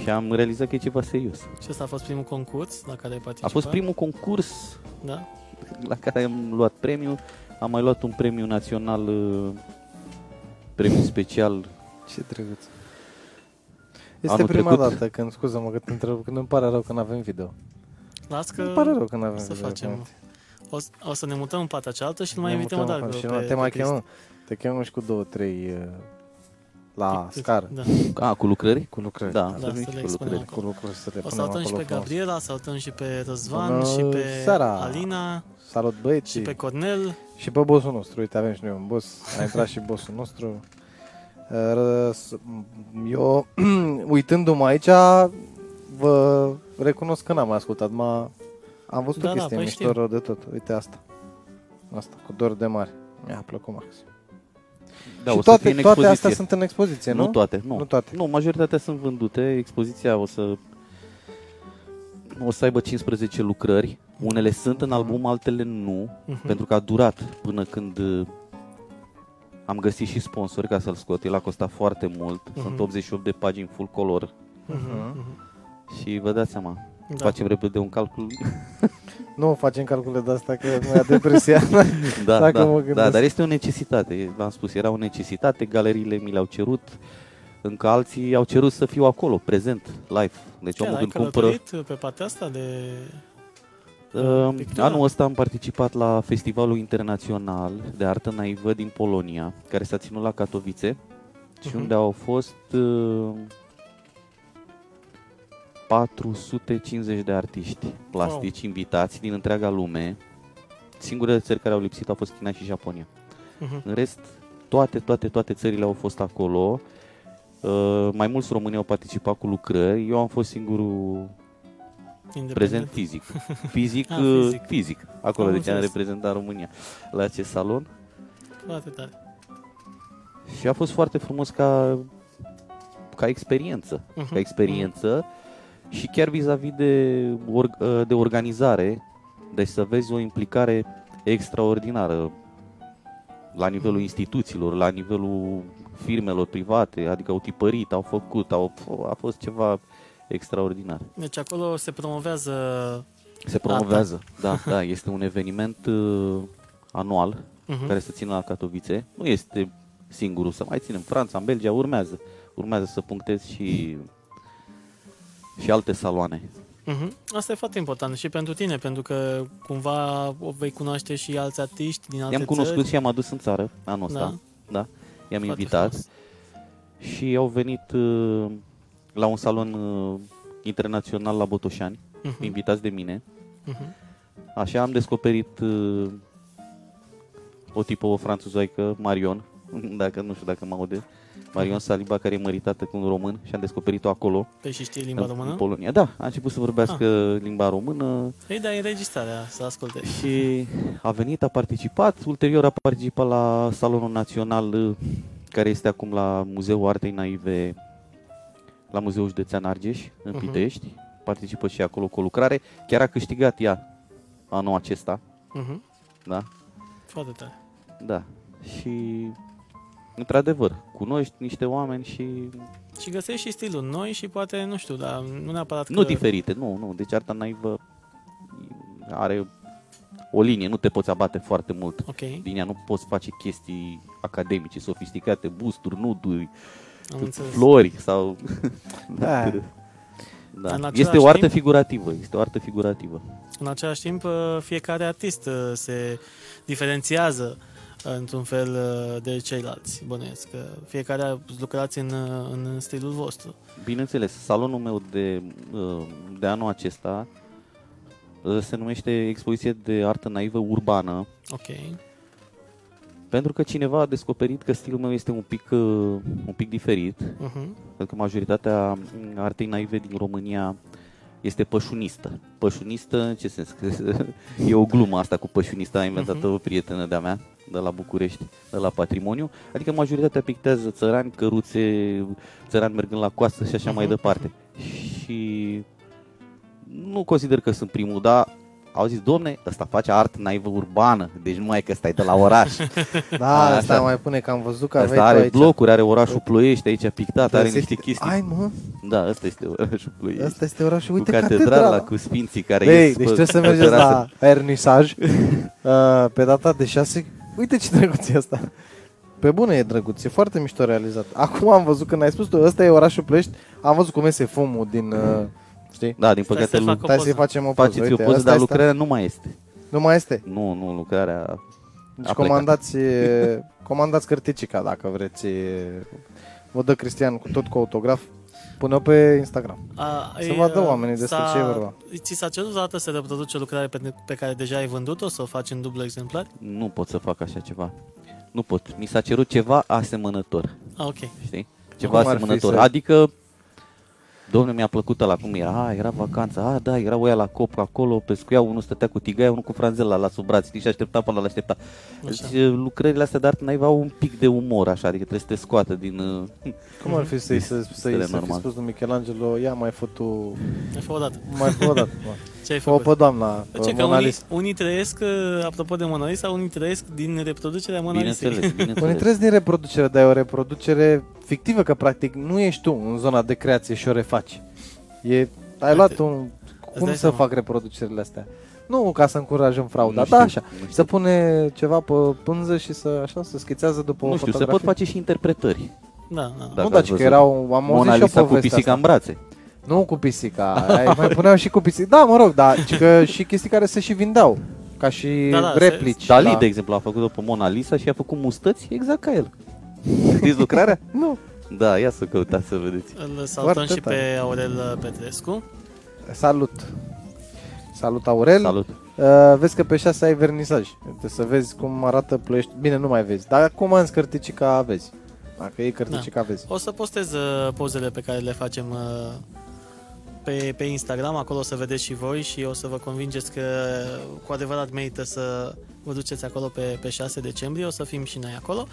Și am realizat că e ceva serios. Și ăsta a fost primul concurs la care ai A participat? fost primul concurs Da? la care am luat premiu. Am mai luat un premiu național, uh, premiu special. Ce drăguț. Este Anul prima trecut. dată când, scuză-mă că te întreb, când îmi pare rău că nu avem video. Las că Îmi pare rău că nu avem să video. facem. acum. O, să- o să ne mutăm în partea cealaltă și îl mai Ne invităm o mutăm dată acolo și pe, nu- Te pe mai Cristi. chemăm. Te chemăm și cu două, trei uh, la Cât- scar. Da. A, cu lucrări? Cu lucrări. Da, Da, să să venim le și cu expunem lucrări. Cu lucruri să le O să punem salutăm și acolo pe frumos. Gabriela, salutăm și pe Răzvan, Bună și pe seara! Alina, Salut băieți și pe Cornel. și pe bossul nostru. Uite, avem și noi un boss. A intrat și bossul nostru. Uh, răs- Eu, uitându-mă aici, vă recunosc că n-am mai ascultat. M-a... Am văzut Da, o da, chestie păi mișto știu. rău de tot. Uite asta. Asta, cu dor de mare. Mi-a plăcut maxim. Da, și o să toate, fie în toate astea expoziție. sunt în expoziție, nu? Nu toate, nu. Nu toate. Nu, majoritatea sunt vândute. Expoziția o să o să aibă 15 lucrări. Unele sunt în album, altele nu, Mhm. pentru că a durat până când uh, am găsit și sponsori ca să-l scot. El a costat foarte mult. Sunt Mhm. 88 de pagini full color Mhm, Mhm. mhm. și vă dați seama. Da. Facem repede un calcul. Nu facem calcule de asta că nu ia depresia. da, Dacă da, mă da, gândesc. dar este o necesitate. V-am spus, era o necesitate. Galeriile mi le-au cerut. Încă alții au cerut să fiu acolo, prezent, live. Deci Chiar omul ai când cumpără... călătorit pe partea asta de... Uh, Pictura? anul ăsta am participat la Festivalul Internațional de Artă Naivă din Polonia, care s-a ținut la Katowice și Mhm. unde au fost uh, 450 de artiști plastici invitați din întreaga lume. Singurele țări care au lipsit au fost China și Japonia. Mhm. În rest, toate, toate, toate țările au fost acolo. Uh, mai mulți români au participat cu lucrări. Eu am fost singurul Independent. prezent fizic. Fizic, Ah, uh, fizic. fizic. Acolo, Am deci am înțeles. reprezentat România la acest salon. Foarte tare. Și a fost foarte frumos ca, ca experiență. Mhm. Ca experiență și chiar vis-a-vis de, or, de organizare, deci să vezi o implicare extraordinară la nivelul instituțiilor, la nivelul firmelor private, adică au tipărit, au făcut, au, a fost ceva extraordinar. Deci acolo se promovează... Se promovează, da, da, este un eveniment uh, anual Mhm. care se ține la Katowice. Nu este singurul, să mai ținem Franța, în Belgia, urmează. Urmează să punctez și și alte saloane. Mhm. Asta e foarte important și pentru tine, pentru că cumva o vei cunoaște și alți artiști din alte I-am cunoscut țări. și i-am adus în țară anul ăsta. Da. Da. I-am Foarte invitat frumos. și au venit uh, la un salon uh, internațional la Botoșani, Mhm. invitați de mine. Mhm. Așa am descoperit uh, o tipă, o franțuzoică, Marion, dacă nu știu dacă mă aude, Marion Saliba, care e măritată cu un român și am descoperit-o acolo, Păi și știi limba în, română? în Polonia. Da, a început să vorbească limba română Ei, dai înregistrarea să asculte. și a venit, a participat, ulterior a participat la Salonul Național uh, care este acum la Muzeul Artei Naive la Muzeul Județean Argeș, în Mhm. Pitești. Participă și acolo cu o lucrare. Chiar a câștigat ea anul acesta, Mhm. da? Foarte tare. Da. Și într-adevăr, cunoști niște oameni și Și găsești și stiluri noi și poate, nu știu, dar nu neapărat nu că... diferite, nu, nu. Deci arta naivă are o linie, nu te poți abate foarte mult. Ok, Din ea nu poți face chestii academice, sofisticate, busturi, nuduri, am înțeles. flori sau... Da. În da. același Este o artă timp- figurativă, este o artă figurativă. În același timp, uh, fiecare artist uh, se diferențiază uh, într-un fel uh, de ceilalți, bănuiesc. că Fiecare lucrați în, uh, în stilul vostru. Bineînțeles, salonul meu de, uh, de anul acesta uh, se numește Expoziție de Artă Naivă Urbană, Ok. pentru că cineva a descoperit că stilul meu este un pic, uh, un pic diferit, Uh-huh. pentru că majoritatea mm, artei naive din România este pășunistă. Pășunistă, în ce sens? Că e o glumă asta cu pășunistă, a inventat o prietenă de-a mea, de la București, de la Patrimoniu. Adică majoritatea pictează țărani, căruțe, țărani mergând la coastă și așa mai Mhm. departe. Și nu consider că sunt primul, dar au zis, domne, ăsta face artă naivă urbană, deci nu mai că stai de la oraș. Da, Așa. asta mai pune că am văzut că aveai Ăsta tu are aici. blocuri, are orașul Ploiești aici pictat, are Să niște știi- chestii. Ai, mă, Da, ăsta este orașul Ploiești. asta este orașul. Uite, cu catedrala, catedrala. cu sfinții care Ei, ies deci pe- trebuie să pe mergeți terasă. la vernisaj uh, pe data de 6. Uite ce drăguț e asta. Pe bune e drăguț, e foarte mișto realizat. Acum am văzut când ai spus tu, ăsta e orașul Ploiești, am văzut cum iese fumul din, uh, știi? Da, din Stai păcate să lu- fac o Stai poză. să-i facem o poză. faceți o Uite, poză, asta dar este- lucrarea nu mai este. Nu mai este. Nu, nu, lucrarea... Deci A plecat. comandați, e, comandați cărticica dacă vreți. e, Vă dă Cristian cu tot cu autograf. Pune-o pe Instagram. A, Să e, vadă oamenii despre s-a- ce e vorba. Ți s-a cerut o dată să reproduci o lucrare pe, pe care deja ai vândut-o, să o faci în dublu exemplar? Nu pot să fac așa ceva. Nu pot. Mi s-a cerut ceva asemănător, Ah, ok. știi? Ceva Cum ar fi asemănător. să- Adică, domnule, mi-a plăcut la cum era. A, era vacanța. A, da, era oia la cop acolo, pescuiau, unul stătea cu tigaia, unul cu franzela la sub braț, știi, și aștepta până la aștepta. Deci Așa. lucrările astea de artă naiva au un pic de umor, așa, adică trebuie să te scoată din... uh, Cum ar fi să-i, să, să-i, Stele să fi normal. spus lui Michelangelo, ia mai fă tu, Ai făcut o dată. mai fă o dată. mă. Ce ai Fă-o făcut? pe doamna, Ce pe că Mona unii, Lisa. unii trăiesc, uh, apropo de Mona Lisa, unii trăiesc din reproducerea Mona Lisei. Bineînțeles, Unii bineînțeles. trăiesc din reproducere, dar e o reproducere fictivă, că practic nu ești tu în zona de creație și o refaci. E, ai luat un... Cum dai să seama. fac reproducerile astea? Nu ca să încurajăm frauda, Nu da, știu, așa. nu știu. Să pune ceva pe pânză și să, așa, să schițează după o Nu știu, se fotografie. pot face și interpretări. Da, da. Dacă nu, dar ați ci că văzut. erau, am Mona auzit și Lisa eu cu povestea pisica asta. în brațe. Nu cu pisica, ai, mai puneau și cu pisica. Da, mă rog, dar ci că și chestii care se și vindeau. Ca și Da, da, replici. Dali, da. de exemplu, a făcut-o pe Mona Lisa și a făcut mustăți exact ca el. Știți lucrarea? Nu. Da, ia să căutați să vedeți. Îl salutăm Foarte și tare. pe Aurel Petrescu. Salut. Salut, Aurel. Salut. Uh, vezi că pe 6 ai vernisaj. Trebuie să vezi cum arată Ploiești. Bine, nu mai vezi. Dar acum în cărticica vezi. Dacă e cărticica vezi. O să postez uh, pozele pe care le facem uh, pe, pe Instagram, acolo o să vedeți și voi și o să vă convingeți că cu adevărat merită să vă duceți acolo pe, pe 6 decembrie, o să fim și noi acolo.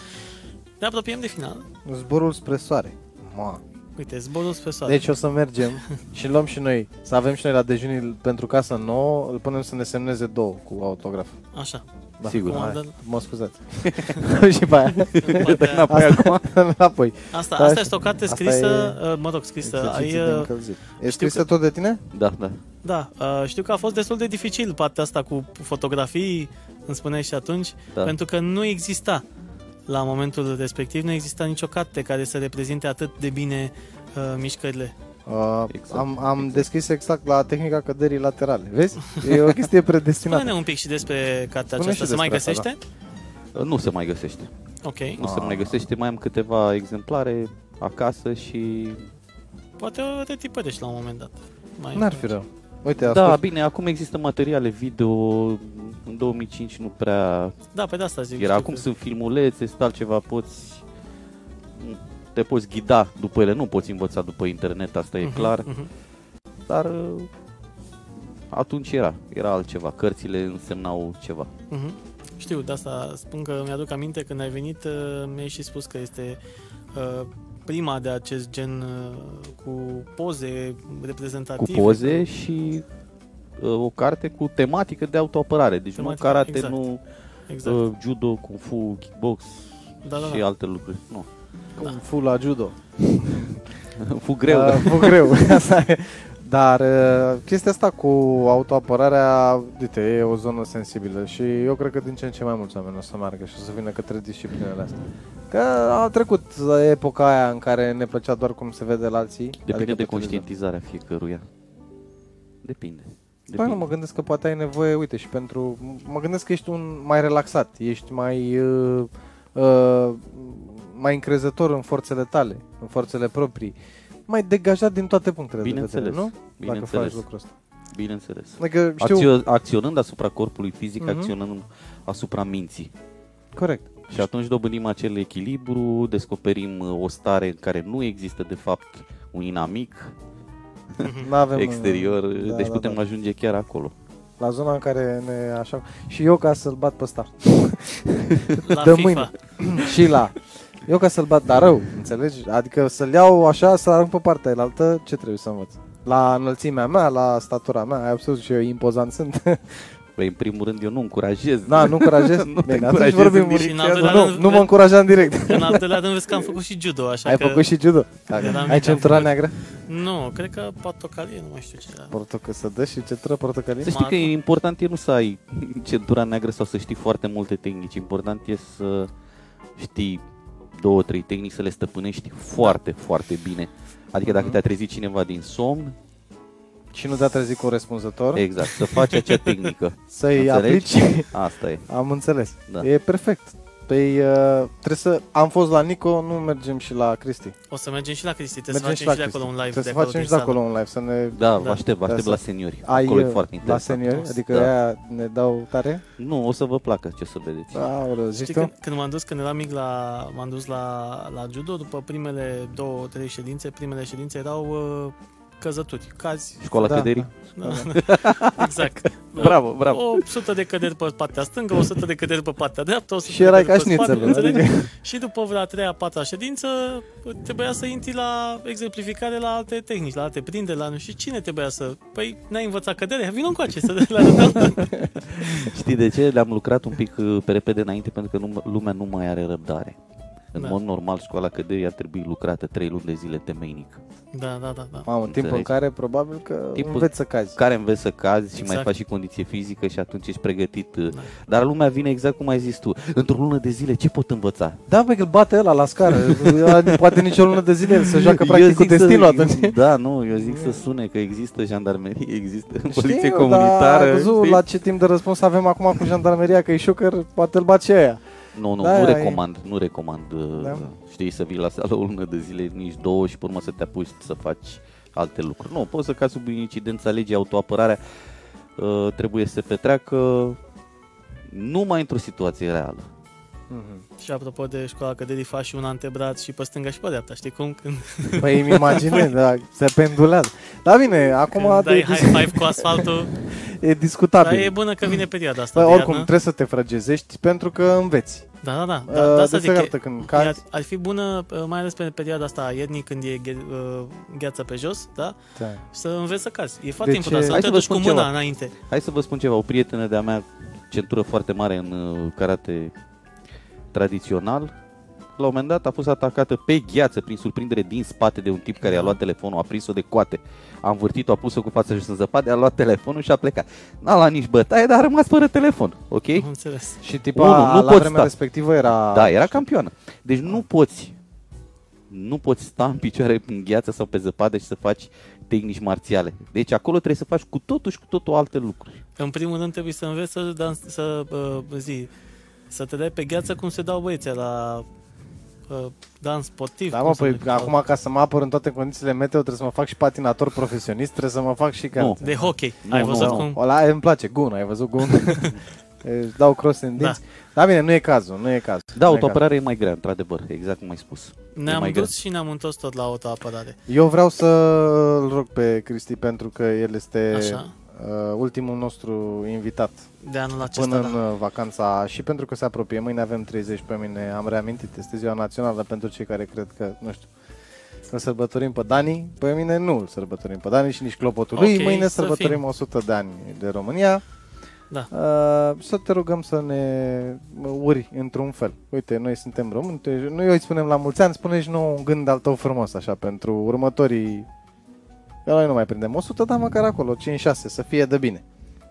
Ne apropiem de final. Zborul spre soare. Ma. Uite, zborul spre soare. Deci o să mergem și luăm și noi, să avem și noi la dejunii pentru casă nouă, îl punem să ne semneze două cu autograf. Așa. Da. Sigur. Hai, Comandă-l. mă scuzați. și pe aia. Poate- înapoi acum. Înapoi. Asta, Da, asta și- este o carte asta scrisă, uh, mă rog, scrisă. Exerciții Ai, de uh, încălzit. E știu scrisă că- tot de tine? Da, da. Da, uh, știu că a fost destul de dificil partea asta cu fotografii, îmi spuneai și atunci, Da. pentru că nu exista la momentul respectiv, nu exista nicio carte care să reprezinte atât de bine uh, mișcările Uh, Exact, am, am exact. deschis exact la tehnica căderii laterale. Vezi? E o chestie predestinată. Spune-ne un pic și despre cartea Spune aceasta. și Se mai despre asta, găsește? Uh, Nu se mai găsește. Ok. Nu se Ah. mai găsește, mai am câteva exemplare acasă și... Poate o retipărești la un moment dat. Mai N-ar fi rău. Uite, Da, ascult. bine, acum există materiale video, în 2005 nu prea Da, pe de asta zic. era. știu Acum că- sunt filmulețe, sunt altceva, poți... Te poți ghida după ele, nu poți învăța după internet, asta e Mhm, clar, mhm. dar uh, atunci era, era altceva, cărțile însemnau ceva. Mhm. Știu, de asta spun că mi-aduc aminte când ai venit, uh, mi-ai și spus că este uh, prima de acest gen uh, cu poze Cu reprezentative. poze și uh, o carte cu tematică de autoapărare, deci Tematică, nu karate, exact. nu Exact. uh, judo, kung fu, kickbox da, da, și da. alte lucruri. Nu. Kung Fu la judo. fu greu. Uh, fu greu. Asta e. Dar uh, chestia asta cu autoapărarea, uite, e o zonă sensibilă și eu cred că din ce în ce mai mulți oameni o să meargă și o să vină către disciplinele astea. Că a trecut epoca aia în care ne plăcea doar cum se vede la alții. Depinde adică de pe televizor. conștientizarea fiecăruia. Depinde. Păi nu, Depinde. mă gândesc că poate ai nevoie, uite, și pentru... Mă gândesc că ești un mai relaxat, ești mai... Uh, uh, mai încrezător în forțele tale, în forțele proprii, mai degajat din toate punctele de vedere, Bineînțeles. nu? Dacă Bineînțeles. faci lucrul ăsta. Bineînțeles. Adică știu, Acțio- acționând asupra corpului fizic, Mhm. acționând asupra minții. corect. Și atunci dobândim acel echilibru, descoperim uh, o stare în care nu există de fapt un inamic N-avem, exterior, da, deci da, putem da. ajunge chiar acolo. La zona în care ne așa... Și eu ca să-l bat pe ăsta. La de FIFA. mâine. și la... Eu ca să-l bat, dar rău, înțelegi? Adică să-l iau așa, să arunc pe partea elaltă, ce trebuie să învăț? La înălțimea mea, la statura mea, ai observat și eu impozant sunt. Păi, în primul rând, eu nu încurajez. da, nu încurajez? Nu te Bine, atunci încurajez vorbim în un- Și în direcția al asta. doilea Nu, rând, nu mă încuraja în direct. În al doilea rând vezi că am făcut și judo, așa Ai că... făcut și judo? Dacă eram Ai mic, am centura făcut- neagră? Nu, cred că portocalie, nu mai știu ce era. Portocă să dă și centura portocalie? Să știi că e important e nu să ai centura neagră sau să știi foarte multe tehnici. Important e să știi două, trei tehnici, să le stăpânești foarte, foarte bine. Adică dacă Mhm. te-a trezit cineva din somn, Și nu te-a trezit corespunzător? exact, să faci acea tehnică. Să-i Înțelegi? aplici? Asta e. Am înțeles. Da. E perfect. Păi uh, trebuie să... Am fost la Nico, nu mergem și la Cristi. O să mergem și la Cristi, trebuie Mergem să facem și, de Cristi. acolo un live. Trebuie de să acolo facem din și de sală. acolo un live, să ne... Da, Da. vă aștept, vă Da, aștept să- la seniori. Ai acolo e uh, foarte la interesant. seniori, adică Da. aia ne dau tare? Nu, o să vă placă ce o să vedeți. Aoleu, zici Știi, tu? când, când m-am dus, când eram mic la, m-am dus la, la judo, după primele două, trei ședințe, primele ședințe erau uh, căzături, cazi. Școala Da, căderii? Da. exact. Bravo, bravo. O sută de căderi pe partea stângă, o sută de căderi pe partea dreaptă, o sută Și de erai căderi ca pe spate, șnițelul, înțelegi? adică... Și după vreo a treia, a patra ședință, trebuia să intri la exemplificare la alte tehnici, la alte prinderi, la nu știu cine trebuia să... Păi, n-ai învățat căderea? Vino încoace să le arătăm. Știi de ce? Le-am lucrat un pic uh, pe repede înainte pentru că nu, lumea nu mai are răbdare. În Da. mod normal, școala căderii ar trebui lucrată 3 luni de zile temeinic. Da, da, da, da. Mamă, un timp în Înțelegi? care probabil că Timpul- înveți să cazi. Care înveți să cazi și mai Exact. faci și condiție fizică și atunci ești pregătit. uh, Da. Dar lumea vine exact cum ai zis tu. Într-o lună de zile ce pot învăța? Da, pe că îl bate ăla la scară. Poate nici o lună de zile să joacă Eu practic cu zic să- destinul atunci. Da, nu, eu zic să sune că există jandarmerie, există poliție Știu, comunitară. Dar ai văzut știi? la ce timp de răspuns avem acum cu jandarmeria, că e șoker, poate îl bat și aia. Nu, nu, Da, nu e- recomand, nu recomand, uh, Da. știi, să vii la sală o lună de zile, nici două și pe urmă să te apuci să faci alte lucruri. Nu, poți să cazi sub incidența legii autoapărarea, uh, trebuie să se petreacă numai într-o situație reală. Mhm. Și apropo de școala căderii, faci și un antebraț și pe stânga și pe dreapta, știi cum? Când, Păi îmi imaginez, da, se pendulează. Dar bine, acum când dai de, high five cu asfaltul, e dar discutabil. e bună că vine perioada asta Păi, de oricum, iarnă. trebuie să te frăgezești pentru că înveți. Da, da, da. Uh, da, da de asta zic, fiecare e- dată când Ar, cazi, ar fi bună, uh, mai ales pe perioada asta a iernii, când e ghe, uh, gheață pe jos, da? da. Să înveți să cazi. E foarte De important, ce? să nu Hai te să vă duci cu spun mâna ceva. înainte. Hai să vă spun ceva, o prietenă de-a mea, centură foarte mare în uh, karate tradițional, la un moment dat a fost atacată pe gheață prin surprindere din spate de un tip care i-a luat telefonul, a prins-o de coate, a învârtit-o, a pus-o cu fața jos în zăpadă, a luat telefonul și a plecat. N-a luat nici bătaie, dar a rămas fără telefon, ok? Am înțeles. Și tipa Unu, nu la poți vremea sta. respectivă era... Da, era campioană. Deci nu poți, nu poți sta în picioare în gheață sau pe zăpadă și să faci tehnici marțiale. Deci acolo trebuie să faci cu totul și cu totul alte lucruri. În primul rând trebuie să înveți să, dans, să uh, zi, să te dai pe gheață cum se dau băieții la uh, dans sportiv. Da, cum mă, se păi numește? acum ca să mă apăr în toate condițiile meteo trebuie să mă fac și patinator profesionist, trebuie să mă fac și Nu. care. De hockey. Nu, Ai nu, văzut nu. cum? Ăla îmi place, gun, ai văzut gun? Își dau cross în dinți. Da. da, bine, nu e cazul, nu e cazul. Da, Nu e cazul. autoapărarea e mai grea, într-adevăr, exact cum ai spus. E Ne-am mai dus și ne-am întors tot la autoapărare. Eu vreau să-l rog pe Cristi pentru că el este Așa. Uh, ultimul nostru invitat De anul acesta, până în da. uh, vacanța și pentru că se apropie. Mâine avem 30 pe mine, am reamintit, este ziua națională pentru cei care cred că, nu știu, îl sărbătorim pe Dani. Pe mine nu îl sărbătorim pe Dani și nici clopotul lui. Ok, Mâine să sărbătorim fim. 100 de ani de România. Da. Uh, să te rugăm să ne uri într-un fel. Uite, noi suntem români, te- noi îi spunem la mulți ani, spune și nou un gând al tău frumos, așa, pentru următorii... Că noi nu mai prindem 100, dar măcar acolo, 5-6, să fie de bine.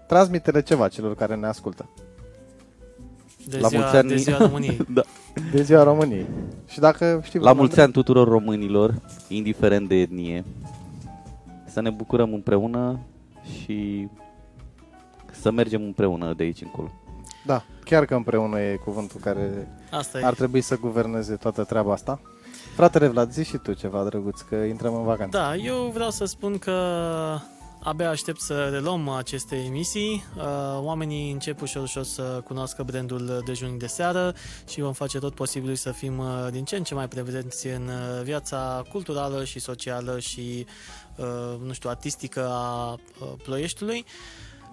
Transmite-le ceva celor care ne ascultă. De, La ziua, mulți ani. de ziua României. da. De ziua României. Și dacă știi... La mulți ani tuturor românilor, indiferent de etnie, să ne bucurăm împreună și să mergem împreună de aici încolo. Da, chiar că împreună e cuvântul care Asta e. ar trebui să guverneze toată treaba asta. Fratele Vlad, zi și tu ceva drăguț, că intrăm în vacanță. Da, eu vreau să spun că abia aștept să reluăm aceste emisii. Uh, Oamenii încep ușor ușor să cunoască brandul dejunii de seară și vom face tot posibilul să fim uh, din ce în ce mai prezenți în uh, viața culturală și socială și, uh, nu știu, artistică a uh, Ploieștiului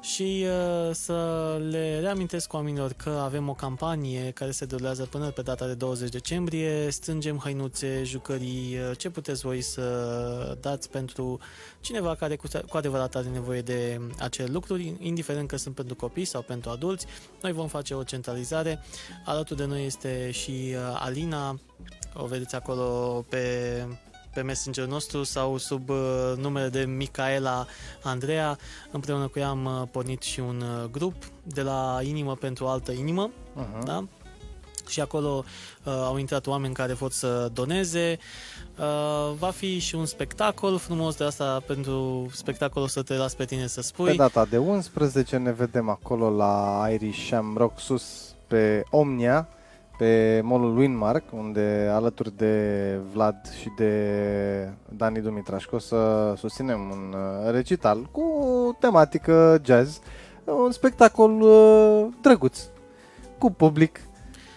și uh, să le reamintesc oamenilor că avem o campanie care se derulează până pe data de 20 decembrie. Strângem hăinuțe, jucării, uh, ce puteți voi să dați pentru cineva care cu, cu adevărat are nevoie de acele lucruri, indiferent că sunt pentru copii sau pentru adulți. Noi vom face o centralizare. Alături de noi este și uh, Alina, o vedeți acolo pe pe messenger nostru sau sub uh, numele de Micaela Andreea. Împreună cu ea am uh, pornit și un uh, grup de la inimă pentru altă inimă, Uh-huh. da? Și acolo uh, au intrat oameni care pot să doneze. Uh, va fi și un spectacol frumos de asta pentru spectacolul să te las pe tine să spui. Pe data de 11 ne vedem acolo la Irish Shamrock sus pe Omnia, pe molul Winmark, unde alături de Vlad și de Dani Dumitrașcu o să susținem un uh, recital cu tematică jazz, un spectacol uh, drăguț, cu public.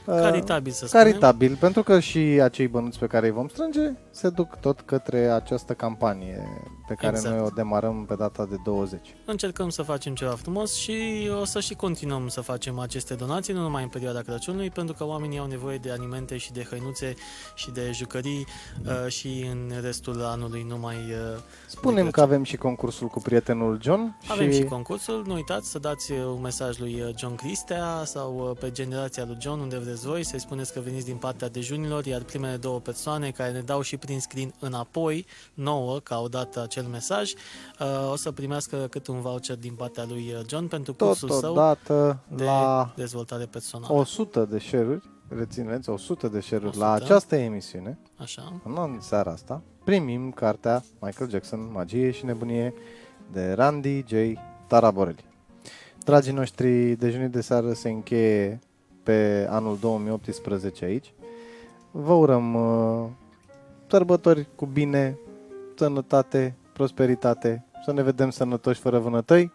uh, Caritabil, să spunem. Caritabil, pentru că și acei bănuți pe care îi vom strânge se duc tot către această campanie pe care Exact. noi o demarăm pe data de 20. Încercăm să facem ceva frumos și o să și continuăm să facem aceste donații, nu numai în perioada Crăciunului, pentru că oamenii au nevoie de alimente și de hăinuțe și de jucării uh, și în restul anului nu mai... Uh, Spunem de că avem și concursul cu prietenul John avem și, și concursul, nu uitați să dați uh, un mesaj lui uh, John Cristea sau uh, pe generația lui John, unde vreți voi, să-i spuneți că veniți din partea dejunilor, iar primele două persoane care ne dau și prin screen înapoi, nouă, că au dat acel mesaj, uh, o să primească cât un voucher din partea lui uh, John pentru cursul său totodată de la dezvoltare personală. 100 de share-uri, rețineți, 100 de share-uri la 100. această emisiune, Așa. în seara asta, primim cartea Michael Jackson, Magie și nebunie de Randy J. Taraborelli. Dragii noștri, dejunii de seară se încheie pe anul 2018 aici. Vă urăm uh, sărbători cu bine, sănătate, prosperitate, să ne vedem sănătoși fără vânătăi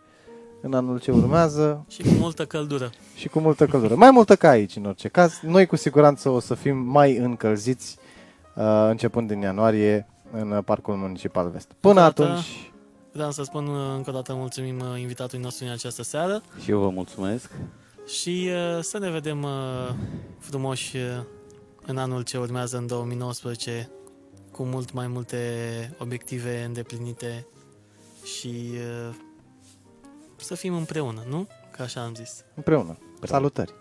în anul ce urmează Și cu multă căldură. și cu multă căldură. Mai multă ca aici, în orice caz. Noi cu siguranță o să fim mai încălziți uh, începând din ianuarie în uh, Parcul Municipal Vest. Până Încă o dată, atunci, Vreau să spun uh, încă o dată mulțumim uh, invitatului nostru în această seară Și eu vă mulțumesc. și uh, să ne vedem uh, frumoși uh, în anul ce urmează, în 2019, cu mult mai multe obiective îndeplinite și uh, să fim împreună, nu? Că așa am zis. împreună. Salutări!